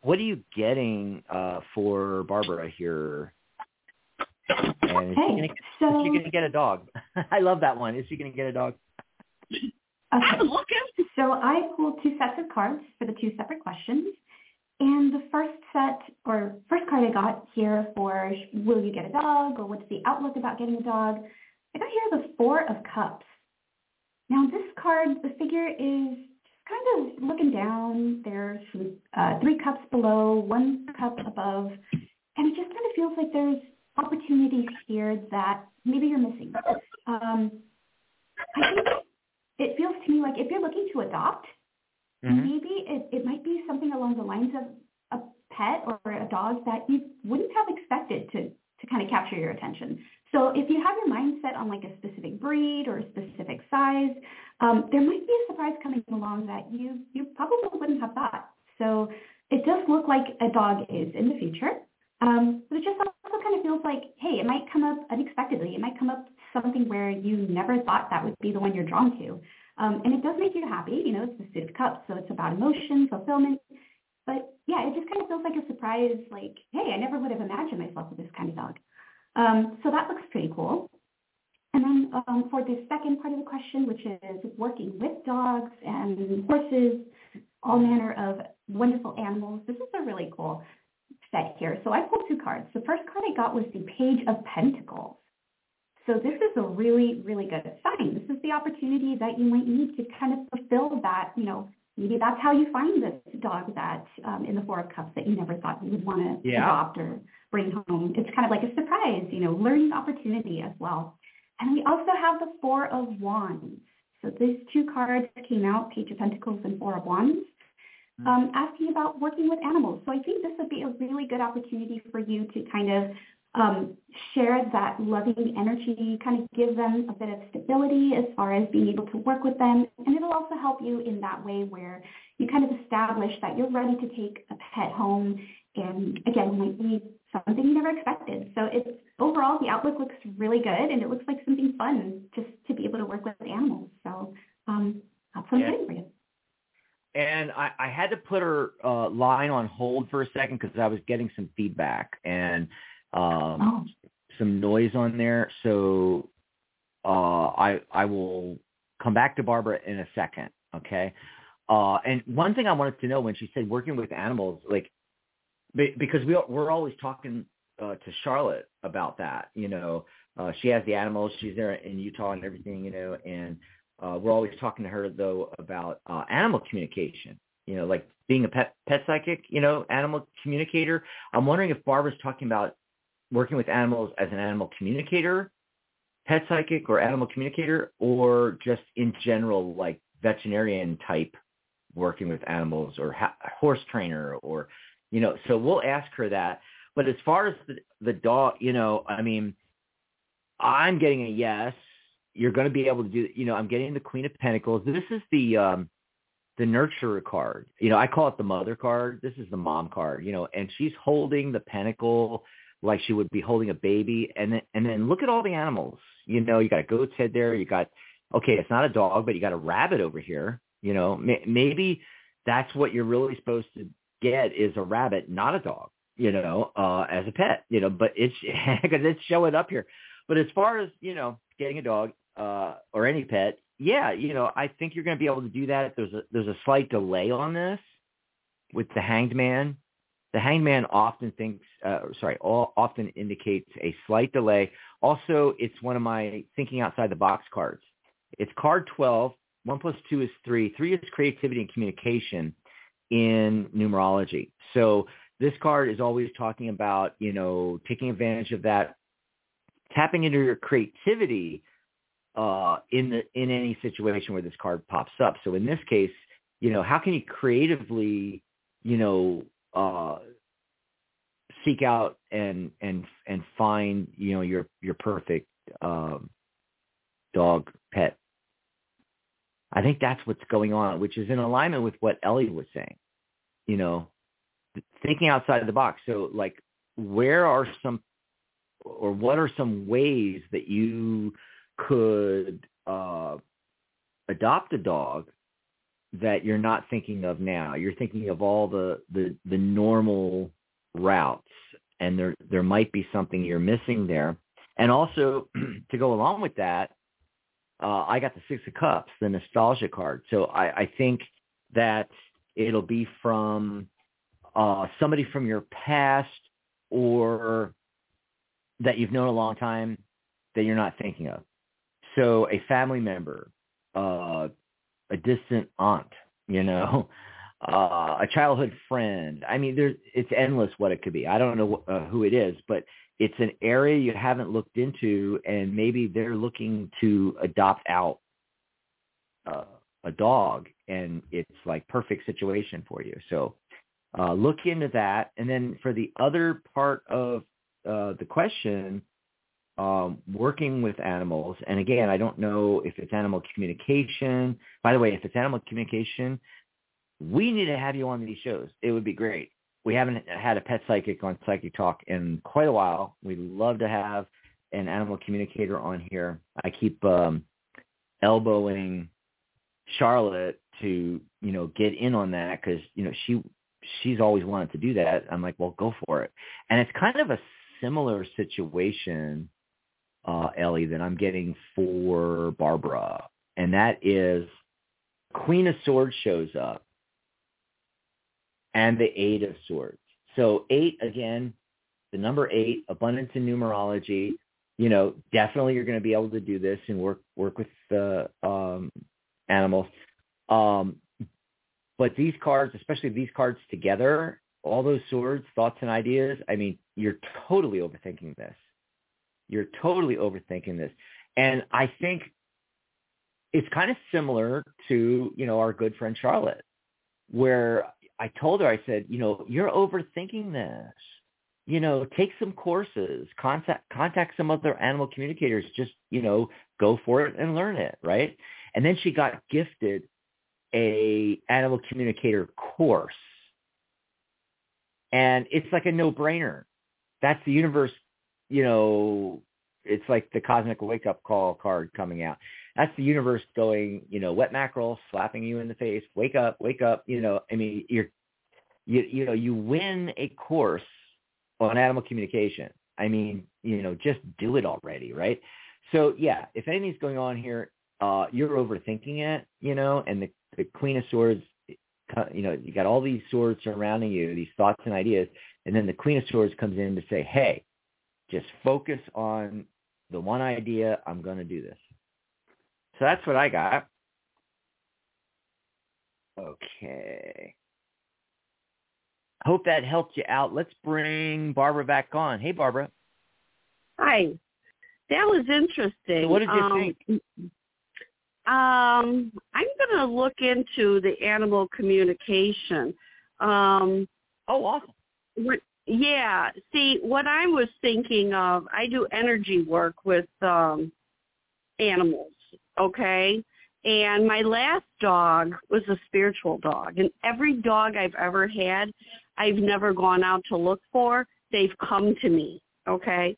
what are you getting uh, for Barbara here? And is she Okay, gonna, is so she gonna get a dog? I love that one. Is she gonna get a dog? okay, so I pulled two sets of cards for the two separate questions. And the first set or first card I got here for will you get a dog or what's the outlook about getting a dog, I got here the Four of Cups. Now this card, the figure is just kind of looking down. There's uh, three cups below, one cup above, and it just kind of feels like there's opportunities here that maybe you're missing. Um, I think it feels to me like if you're looking to adopt, Mhm. maybe it, it might be something along the lines of a pet or a dog that you wouldn't have expected to, to kind of capture your attention. So if you have your mind set on like a specific breed or a specific size, um, there might be a surprise coming along that you, you probably wouldn't have thought. So it does look like a dog is in the future. Um, but it just also kind of feels like, hey, it might come up unexpectedly. It might come up something where you never thought that would be the one you're drawn to. Um, and it does make you happy. You know, it's the Suit of Cups, so it's about emotion, fulfillment. But yeah, it just kind of feels like a surprise, like, hey, I never would have imagined myself with this kind of dog. Um, so that looks pretty cool. And then um, for the second part of the question, which is working with dogs and horses, all manner of wonderful animals, this is a really cool set here. So I pulled two cards. The first card I got was the Page of Pentacles. So this is a really, really good sign. This is the opportunity that you might need to kind of fulfill that, you know, maybe that's how you find this dog that um, in the Four of Cups that you never thought you would want to Yeah. adopt or bring home. It's kind of like a surprise, you know, learning opportunity as well. And we also have the Four of Wands. So these two cards came out, Page of Pentacles and Four of Wands, um, asking about working with animals. So I think this would be a really good opportunity for you to kind of um, share that loving energy, kind of give them a bit of stability as far as being able to work with them. And it'll also help you in that way where you kind of establish that you're ready to take a pet home and again, might be something you never expected. So it's overall the outlook looks really good and it looks like something fun just to be able to work with animals. So um, that's what Yeah. I'm getting for you. And I, I had to put her uh, line on hold for a second because I was getting some feedback and um, Oh, some noise on there. So uh, I I will come back to Barbara in a second. Okay. Uh, and one thing I wanted to know when she said working with animals, like because we we're always talking uh, to Charlotte about that. You know, uh, she has the animals. She's there in Utah and everything. You know, and uh, we're always talking to her though about uh, animal communication. You know, like being a pet pet psychic. You know, animal communicator. I'm wondering if Barbara's talking about working with animals as an animal communicator, pet psychic, or animal communicator, or just in general, like veterinarian type working with animals or ha- horse trainer or you know so we'll ask her that. But as far as the, the dog you know i mean i'm getting a yes. You're going to be able to do you know i'm getting the queen of pentacles. This is the um the nurturer card. You know i call it the mother card. This is the mom card you know and she's holding the pentacle like she would be holding a baby and then and then look at all the animals you know you got a goat's head there you got okay it's not a dog but you got a rabbit over here You know, maybe that's what you're really supposed to get is a rabbit, not a dog. You know, uh, as a pet. You know, but it's because it's showing up here. But as far as you know, getting a dog uh, or any pet, yeah, you know, I think you're going to be able to do that. if There's a there's a slight delay on this with the hanged man. The hangman often thinks, uh, sorry, all, often indicates a slight delay. Also, it's one of my thinking outside the box cards. It's card 12. One plus two is three. Three is creativity and communication in numerology. So this card is always talking about, you know, taking advantage of that, tapping into your creativity uh, in the in any situation where this card pops up. So in this case, you know, how can you creatively, you know, uh, seek out and and and find, you know, your your perfect um, dog pet. I think that's what's going on, which is in alignment with what Ellie was saying. You know, thinking outside the box. So like, where are some, or what are some ways that you could uh, adopt a dog that you're not thinking of now. You're thinking of all the, the, the normal routes and there, there might be something you're missing there. And also to go along with that, uh, I got the Six of Cups, the nostalgia card. So I, I think that it'll be from uh, somebody from your past or that you've known a long time that you're not thinking of. So a family member, uh, a distant aunt, you know, uh, a childhood friend. I mean, there's it's endless what it could be. I don't know uh, who it is, but it's an area you haven't looked into, and maybe they're looking to adopt out uh, a dog, and it's like perfect situation for you. So uh, look into that, and then for the other part of uh, the question, um, working with animals. And again, I don't know if it's animal communication. By the way, if it's animal communication, we need to have you on these shows. It would be great. We haven't had a pet psychic on Psychic Talk in quite a while. We'd love to have an animal communicator on here. I keep um, elbowing Charlotte to, you know, get in on that because, you know, she she's always wanted to do that. I'm like, well, go for it. And it's kind of a similar situation uh, Ellie, that I'm getting for Barbara, and that is Queen of Swords shows up and the Eight of Swords. So eight again, the number eight, abundance in numerology. You know, definitely you're going to be able to do this and work work with the um, animals. Um, but these cards, especially these cards together, all those swords, thoughts and ideas. I mean, you're totally overthinking this. You're totally overthinking this. And I think it's kind of similar to, you know, our good friend Charlotte, where I told her, I said, you know, you're overthinking this. You know, take some courses, contact contact some other animal communicators, just, you know, go for it and learn it, right? And then she got gifted a animal communicator course. And it's like a no-brainer. That's the universe you know, it's like the cosmic wake up call card coming out. That's the universe going, you know, wet mackerel slapping you in the face. Wake up, wake up. You know, I mean, you're, you, you know, you win a course on animal communication. I mean, you know, just do it already, right? So yeah, if anything's going on here, uh, you're overthinking it, you know, and the, the Queen of Swords, you know, you got all these swords surrounding you, these thoughts and ideas, and then the Queen of Swords comes in to say, hey, just focus on the one idea. I'm going to do this. So that's what I got. Okay. Hope that helped you out. Let's bring Barbara back on. Hey, Barbara. Hi. That was interesting. So what did you um, think? Um, I'm going to look into the animal communication. Um, oh, awesome. Yeah. See, what I was thinking of, I do energy work with um animals, okay? And my last dog was a spiritual dog. And every dog I've ever had, I've never gone out to look for. They've come to me, okay?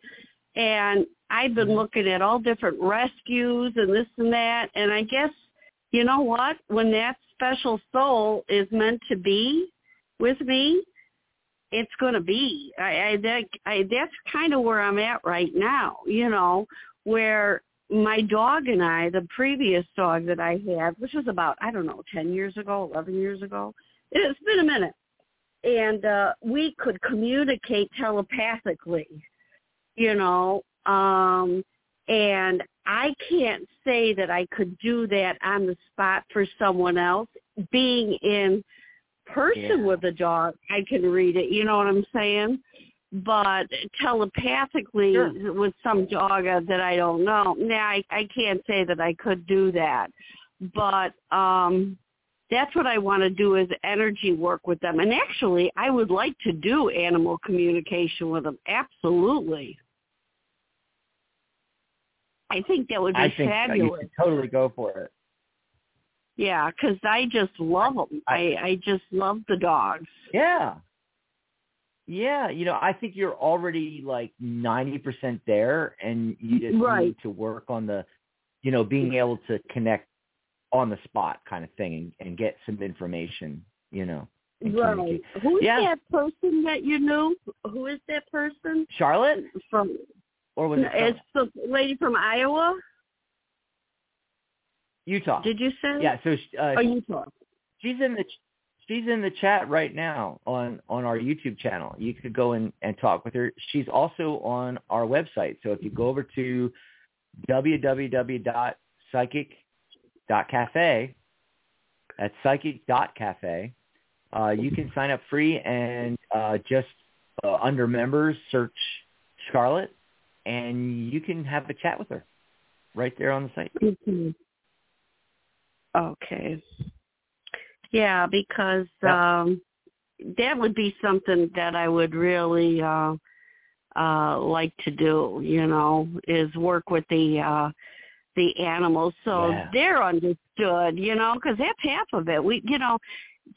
And I've been mm-hmm. looking at all different rescues and this and that. And I guess, you know what? When that special soul is meant to be with me, it's going to be. I, I that I that's kind of where I'm at right now. You know, where my dog and I, the previous dog that I had, which was about I don't know, ten years ago, eleven years ago, it's been a minute, and uh, we could communicate telepathically. You know, um, and I can't say that I could do that on the spot for someone else. Being in person yeah. with a dog, I can read it. You know what I'm saying? But telepathically sure. with some dog that I don't know, now I, I can't say that I could do that. But um that's what I want to do is energy work with them. And actually, I would like to do animal communication with them. Absolutely. I think that would be I think fabulous. You totally go for it. Yeah, because I just love them. I, I just love the dogs. Yeah. Yeah, you know, I think you're already like 90% there and you just mm, right. need to work on the, you know, being able to connect on the spot kind of thing and, and get some information, you know. Right. Who's yeah. that person that you knew? Who is that person? Charlotte? From or was it It's the lady from Iowa? Utah. Did you say? Yeah, so uh, oh, Utah. She's in the she's in the chat right now on on our YouTube channel. You could go and and talk with her. She's also on our website. So if you go over to www.psychic.cafe, that's psychic.cafe, uh, you can sign up free and uh, just uh, under members search Charlotte and you can have a chat with her right there on the site. Okay. Yeah, because um that would be something that I would really uh uh like to do, you know, is work with the uh the animals so yeah. they're understood, you know, because that's half of it. We, you know,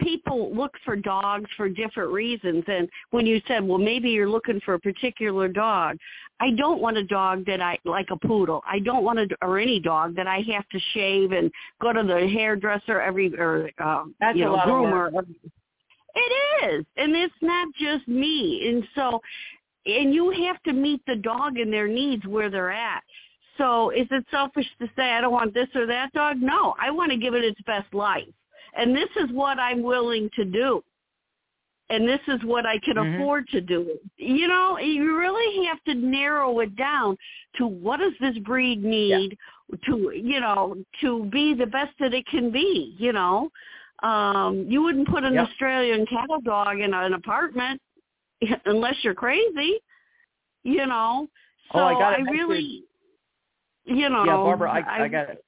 people look for dogs for different reasons and when you said well maybe you're looking for a particular dog i don't want a dog that i like a poodle. I don't want a or any dog that i have to shave and go to the hairdresser every or um That's you know a lot groomer it is and it's not just me and so and you have to meet the dog and their needs where they're at. So is it selfish to say i don't want this or that dog? No i want to give it its best life and this is what I'm willing to do. And this is what I can mm-hmm. afford to do. You know, you really have to narrow it down to what does this breed need yeah. to, you know, to be the best that it can be, you know. Um, you wouldn't put an Australian cattle dog in an apartment unless you're crazy, you know. So oh, I, got I really, you know. Yeah, Barbara, I, I, I got it.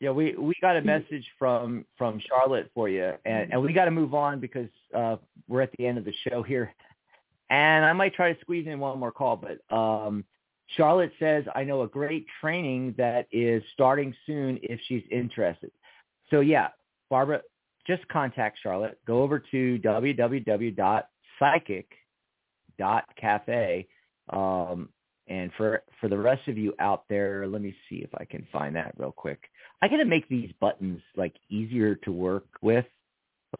Yeah, we we got a message from from Charlotte for you, and and we got to move on because uh, we're at the end of the show here, and I might try to squeeze in one more call, but um, Charlotte says I know a great training that is starting soon if she's interested. So yeah, Barbara, just contact Charlotte. Go over to www.psychic.cafe. Um, and for for the rest of you out there, let me see if I can find that real quick. I gotta make these buttons like easier to work with.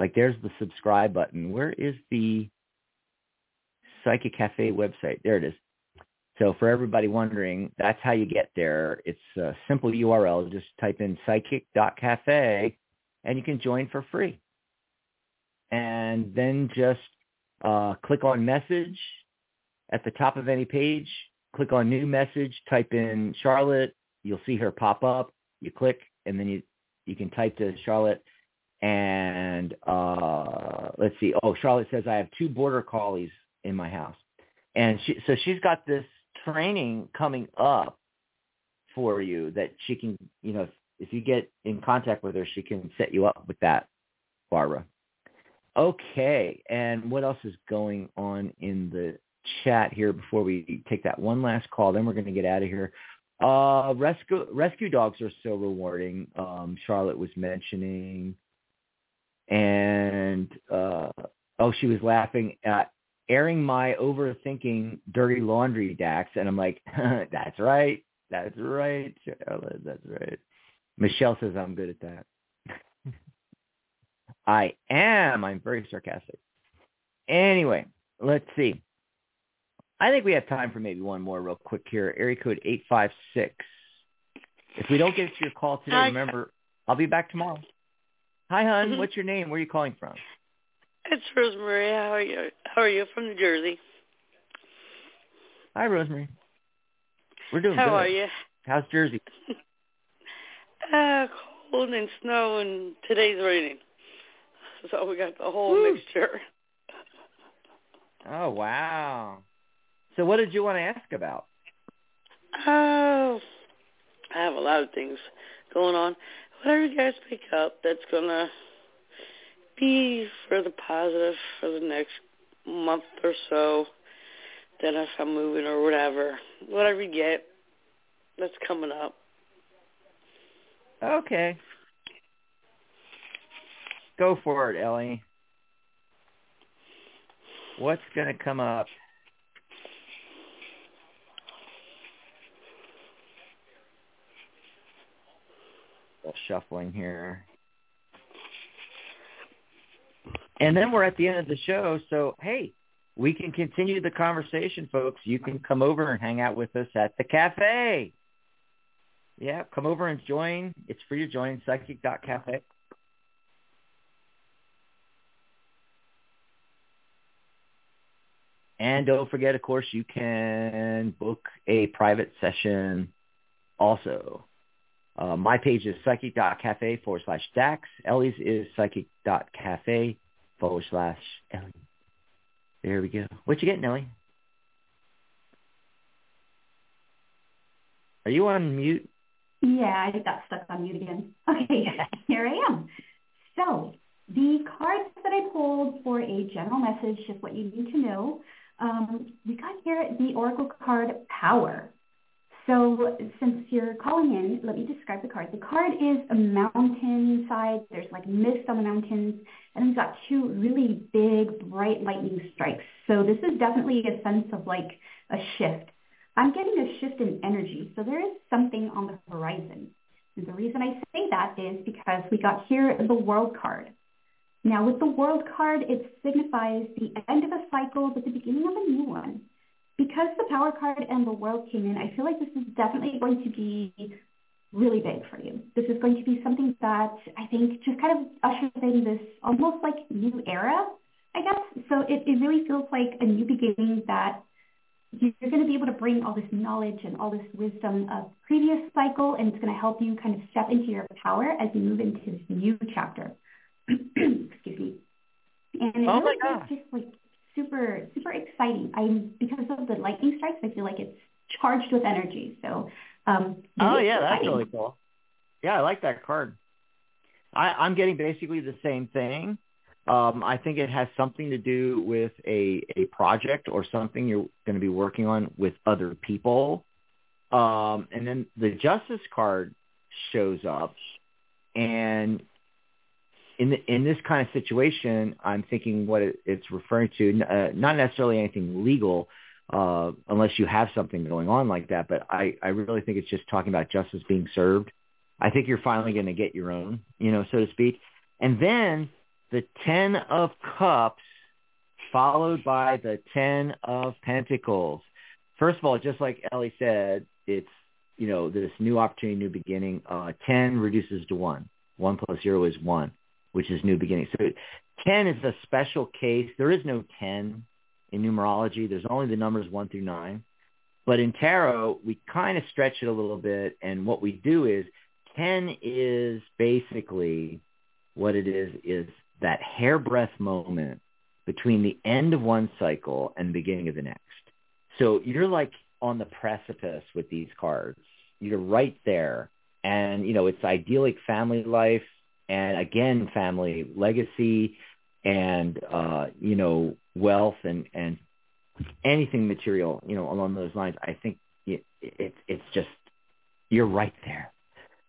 Like there's the subscribe button. Where is the Psychic Cafe website? There it is. So for everybody wondering, that's how you get there. It's a simple URL. Just type in psychic.cafe and you can join for free. And then just uh, click on message at the top of any page. Click on new message. Type in Charlotte. You'll see her pop up you click and then you you can type to Charlotte and uh let's see. Oh, Charlotte says I have two border collies in my house. And she so she's got this training coming up for you that she can, you know, if, if you get in contact with her, she can set you up with that, Barbara. Okay, and what else is going on in the chat here before we take that one last call? Then we're going to get out of here. Uh, rescue rescue dogs are so rewarding. Um, Charlotte was mentioning, and uh, oh, she was laughing at airing my overthinking dirty laundry, Dax, and I'm like, that's right, that's right, Charlotte, that's right. Michelle says I'm good at that. I am. I'm very sarcastic. Anyway, let's see. I think we have time for maybe one more real quick here. Area code 856. If we don't get to your call today, Hi. remember, I'll be back tomorrow. Hi, hon. Mm-hmm. What's your name? Where are you calling from? It's Rosemary. How are you? How are you? From New Jersey. Hi, Rosemary. We're doing How good. are you? How's Jersey? uh, cold and snow, and today's raining. So we got the whole Woo. mixture. Oh wow! So what did you want to ask about? Oh, I have a lot of things going on. Whatever you guys pick up, that's gonna be for the positive for the next month or so. Then if I'm moving or whatever, whatever you get, that's coming up. Okay. Go for it, Ellie. What's going to come up? Shuffling here. And then we're at the end of the show, so hey, we can continue the conversation, folks. You can come over and hang out with us at the cafe. Yeah, come over and join. It's free to join, psychic.cafe. And don't forget, of course, you can book a private session also. Uh, my page is psychic.cafe forward slash Dax. Ellie's is psychic.cafe forward slash Ellie. There we go. What you getting, Ellie? Are you on mute? Yeah, I got stuck on mute again. Okay, here I am. So the cards that I pulled for a general message, just what you need to know, um, we got here the Oracle card Power. So since you're calling in, let me describe the card. The card is a mountainside. There's like mist on the mountains, and we've got two really big, bright lightning strikes. So this is definitely a sense of like a shift. I'm getting a shift in energy. So there is something on the horizon. And the reason I say that is because we got here the World card. Now with the World card, it signifies the end of a cycle, but the beginning of a new one. Because the Power card and the World came in, I feel like this is definitely going to be really big for you. This is going to be something that I think just kind of ushers in this almost like new era, I guess. So it, it really feels like a new beginning that you're going to be able to bring all this knowledge and all this wisdom of previous cycle, and it's going to help you kind of step into your power as you move into this new chapter. Excuse me. And it oh really my is just like super, super exciting. I'm because of the lightning strikes, I feel like it's charged with energy. So um Oh yeah, that's really cool. Yeah, I like that card. I, I'm getting basically the same thing. Um, I think it has something to do with a, a project or something you're going to be working on with other people. Um, and then the justice card shows up and in the, in this kind of situation, I'm thinking what it, it's referring to, uh, not necessarily anything legal, uh, unless you have something going on like that. But I, I really think it's just talking about justice being served. I think you're finally going to get your own, you know, so to speak. And then the Ten of Cups followed by the Ten of Pentacles. First of all, just like Ellie said, it's, you know, this new opportunity, new beginning. Uh, 10 reduces to 1. 1 plus 0 is 1 which is new beginnings. So 10 is a special case. There is no 10 in numerology. There's only the numbers 1 through 9. But in tarot, we kind of stretch it a little bit. And what we do is 10 is basically what it is, is that hairbreadth moment between the end of one cycle and the beginning of the next. So you're like on the precipice with these cards. You're right there. And, you know, it's idyllic family life and again, family legacy and, uh, you know, wealth and, and anything material, you know, along those lines. I think it, it, it's just, you're right there.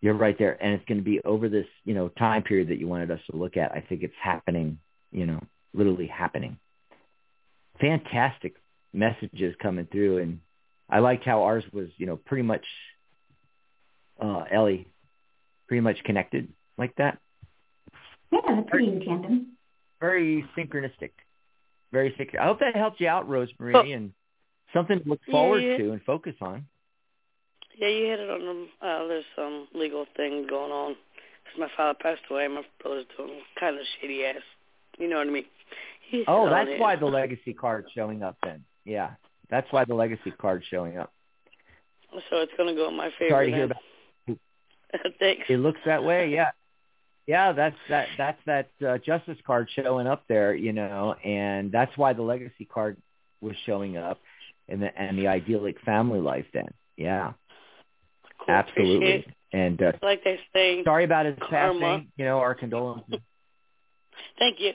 You're right there. And it's going to be over this, you know, time period that you wanted us to look at. I think it's happening, you know, literally happening. Fantastic messages coming through. And I liked how ours was, you know, pretty much, uh, Ellie, pretty much connected like that. Yeah, that's pretty in tandem. Very synchronistic. Very synchron. I hope that helped you out, Rosemary, oh. and something to look forward yeah, yeah. to and focus on. Yeah, you hit it on the. Uh, there's some legal thing going on because my father passed away. My brother's doing kind of shady ass. You know what I mean? He's oh, that's why the legacy card's showing up then. Yeah, that's why the legacy card's showing up. So it's going to go in my favor. Sorry to hear that. Thanks. It looks that way. Yeah. Yeah, that's that. That's that uh, justice card showing up there, you know, and that's why the legacy card was showing up, and the and the idyllic family life. Then, yeah, cool. absolutely. And uh, like they say, sorry about his karma. passing. You know, our condolences. Thank you.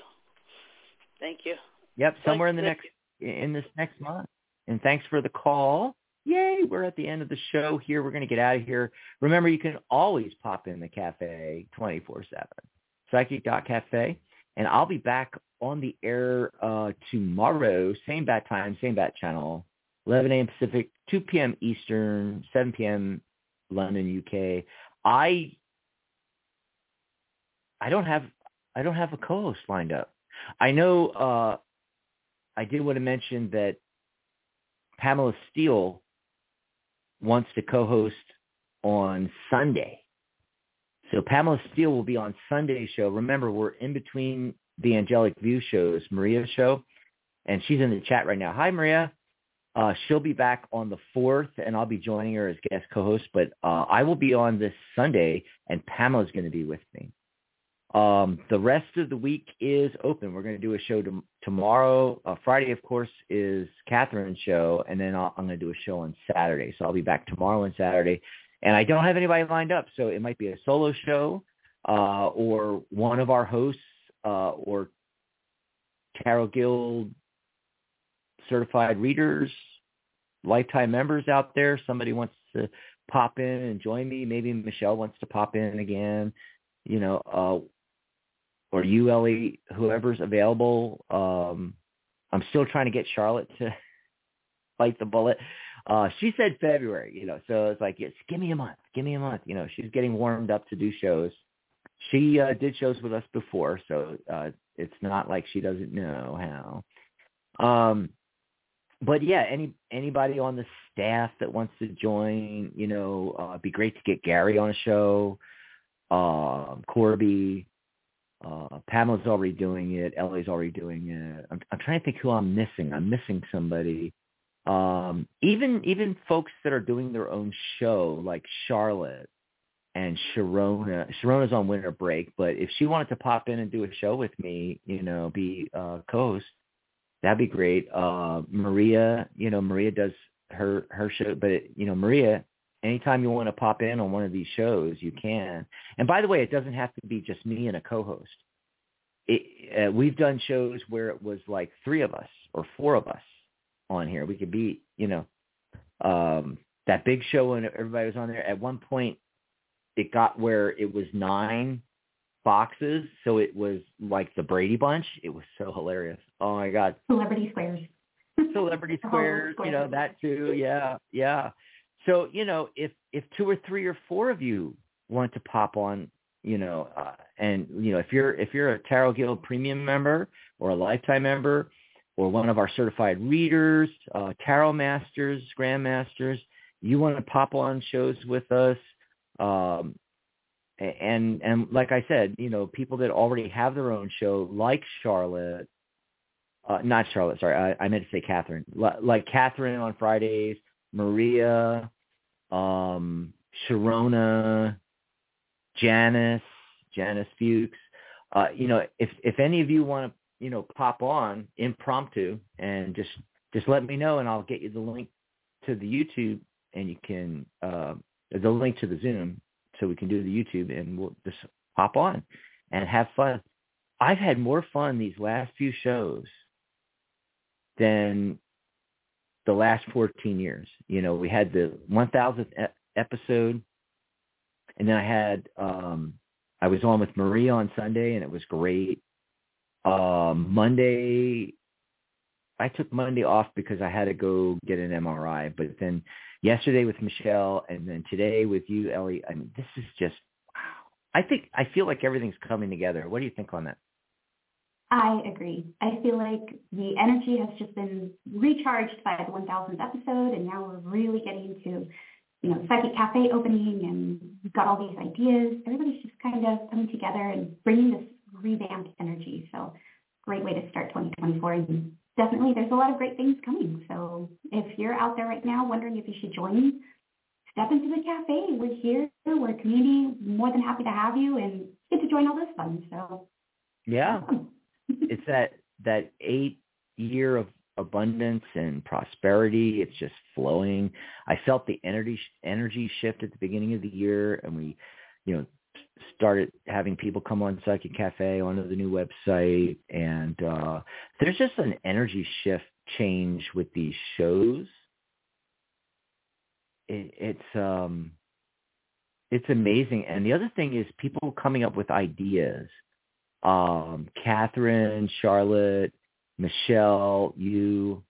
Thank you. Yep, somewhere in the next in this next month. And thanks for the call. Yay, we're at the end of the show here. We're going to get out of here. Remember, you can always pop in the cafe 24-7, psychic.cafe. And I'll be back on the air uh, tomorrow, same bat time, same bat channel, 11 a.m. Pacific, 2 p.m. Eastern, 7 p.m. London, UK. I I don't have I don't have a co-host lined up. I know uh, I did want to mention that Pamela Steele wants to co-host on Sunday. So Pamela Steele will be on Sunday's show. Remember, we're in between the Angelic View shows, Maria's show, and she's in the chat right now. Hi, Maria. Uh, she'll be back on the 4th, and I'll be joining her as guest co-host. But uh, I will be on this Sunday, and Pamela's going to be with me. Um, the rest of the week is open. We're going to do a show to, tomorrow. Uh, Friday, of course, is Catherine's show, and then I'll, I'm going to do a show on Saturday. So I'll be back tomorrow and Saturday. And I don't have anybody lined up, so it might be a solo show uh, or one of our hosts uh, or Tarot Guild certified readers, lifetime members out there. Somebody wants to pop in and join me. Maybe Michelle wants to pop in again. You know, uh, or you, Ellie, whoever's available. Um, I'm still trying to get Charlotte to bite the bullet. Uh, she said February, you know, so it's like, yes, give me a month, give me a month. You know, she's getting warmed up to do shows. She uh, did shows with us before, so uh, it's not like she doesn't know how. Um, but yeah, any anybody on the staff that wants to join, you know, uh, it'd be great to get Gary on a show, um, Corby, uh, Pamela's already doing it. Ellie's already doing it. I'm, I'm trying to think who I'm missing. I'm missing somebody. Um, even even folks that are doing their own show, like Charlotte and Sharona. Sharona's on winter break, but if she wanted to pop in and do a show with me, you know, be uh, co-host, that'd be great. Uh, Maria, you know, Maria does her her show, but it, you know, Maria anytime you want to pop in on one of these shows, you can. And by the way, it doesn't have to be just me and a co-host. It, uh, we've done shows where it was like three of us or four of us on here. We could be, you know, um, that big show when everybody was on there. At one point, it got where it was nine boxes, so it was like the Brady Bunch. It was so hilarious. Oh my god! Celebrity Squares. Celebrity Squares, you know that too. Yeah, yeah. So, you know, if if two or three or four of you want to pop on, you know, uh, and you know, if you're if you're a Tarot Guild premium member or a lifetime member or one of our certified readers, uh, tarot masters, grandmasters, you want to pop on shows with us, um, and and like I said, you know, people that already have their own show, like Charlotte, uh, not Charlotte, sorry, I, I meant to say Catherine, like Catherine on Fridays, Maria, um, Sharona, Janice, Janice Fuchs. Uh, you know, if if any of you want to, you know, pop on impromptu and just just let me know, and I'll get you the link to the YouTube, and you can uh, the link to the Zoom, so we can do the YouTube, and we'll just pop on and have fun. I've had more fun these last few shows than the last 14 years. You know, we had the 1000th episode, and then I had um, I was on with Maria on Sunday, and it was great. Um, Monday, I took Monday off because I had to go get an MRI, but then yesterday with Michelle, and then today with you, Ellie. I mean, this is just wow. I think I feel like everything's coming together. What do you think on that? I agree. I feel like the energy has just been recharged by the 1000th episode, and now we're really getting to, you know, Psychic Cafe opening, and we've got all these ideas. Everybody's just kind of coming together and bringing this revamped energy. So, great way to start 2024. And definitely, there's a lot of great things coming. So, if you're out there right now wondering if you should join, step into the cafe. We're here. We're a community. More than happy to have you, and get to join all this fun. So, yeah. Awesome that that eight year of abundance and prosperity. It's just flowing. I felt the energy energy shift at the beginning of the year, and we, you know, started having people come on Psychic Cafe onto the new website, and uh, there's just an energy shift change with these shows. It, it's um, it's amazing, and the other thing is people coming up with ideas um, Catherine, Charlotte, Michelle, you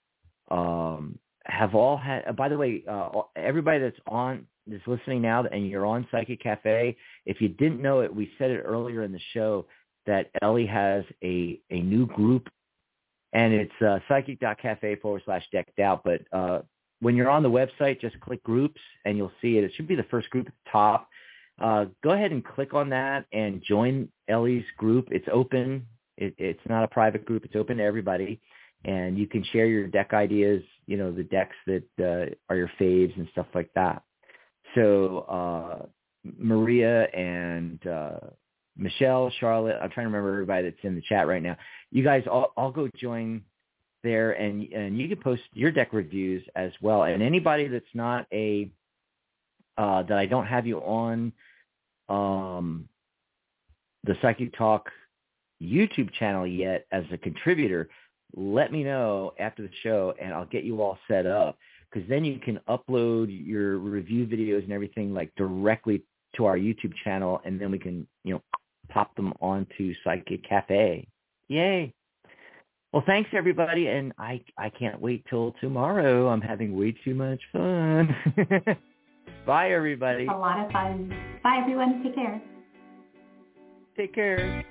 um, have all had. Uh, by the way, uh, everybody that's on that's listening now, and you're on Psychic Cafe. If you didn't know it, we said it earlier in the show that Ellie has a a new group, and it's uh, psychic.cafe forward slash decked out. But uh, when you're on the website, just click groups, and you'll see it. It should be the first group at the top uh, go ahead and click on that and join Ellie's group. It's open. It, it's not a private group. It's open to everybody. And you can share your deck ideas, you know, the decks that uh, are your faves and stuff like that. So uh, Maria and uh, Michelle, Charlotte, I'm trying to remember everybody that's in the chat right now. You guys all, all go join there and and you can post your deck reviews as well. And anybody that's not a uh, that I don't have you on um, the Psychic Talk YouTube channel yet as a contributor, let me know after the show and I'll get you all set up because then you can upload your review videos and everything like directly to our YouTube channel and then we can, you know, pop them onto Psychic Cafe. Yay. Well, thanks everybody and I I can't wait till tomorrow. I'm having way too much fun. Bye, everybody. A lot of fun. Bye, everyone. Take care. Take care.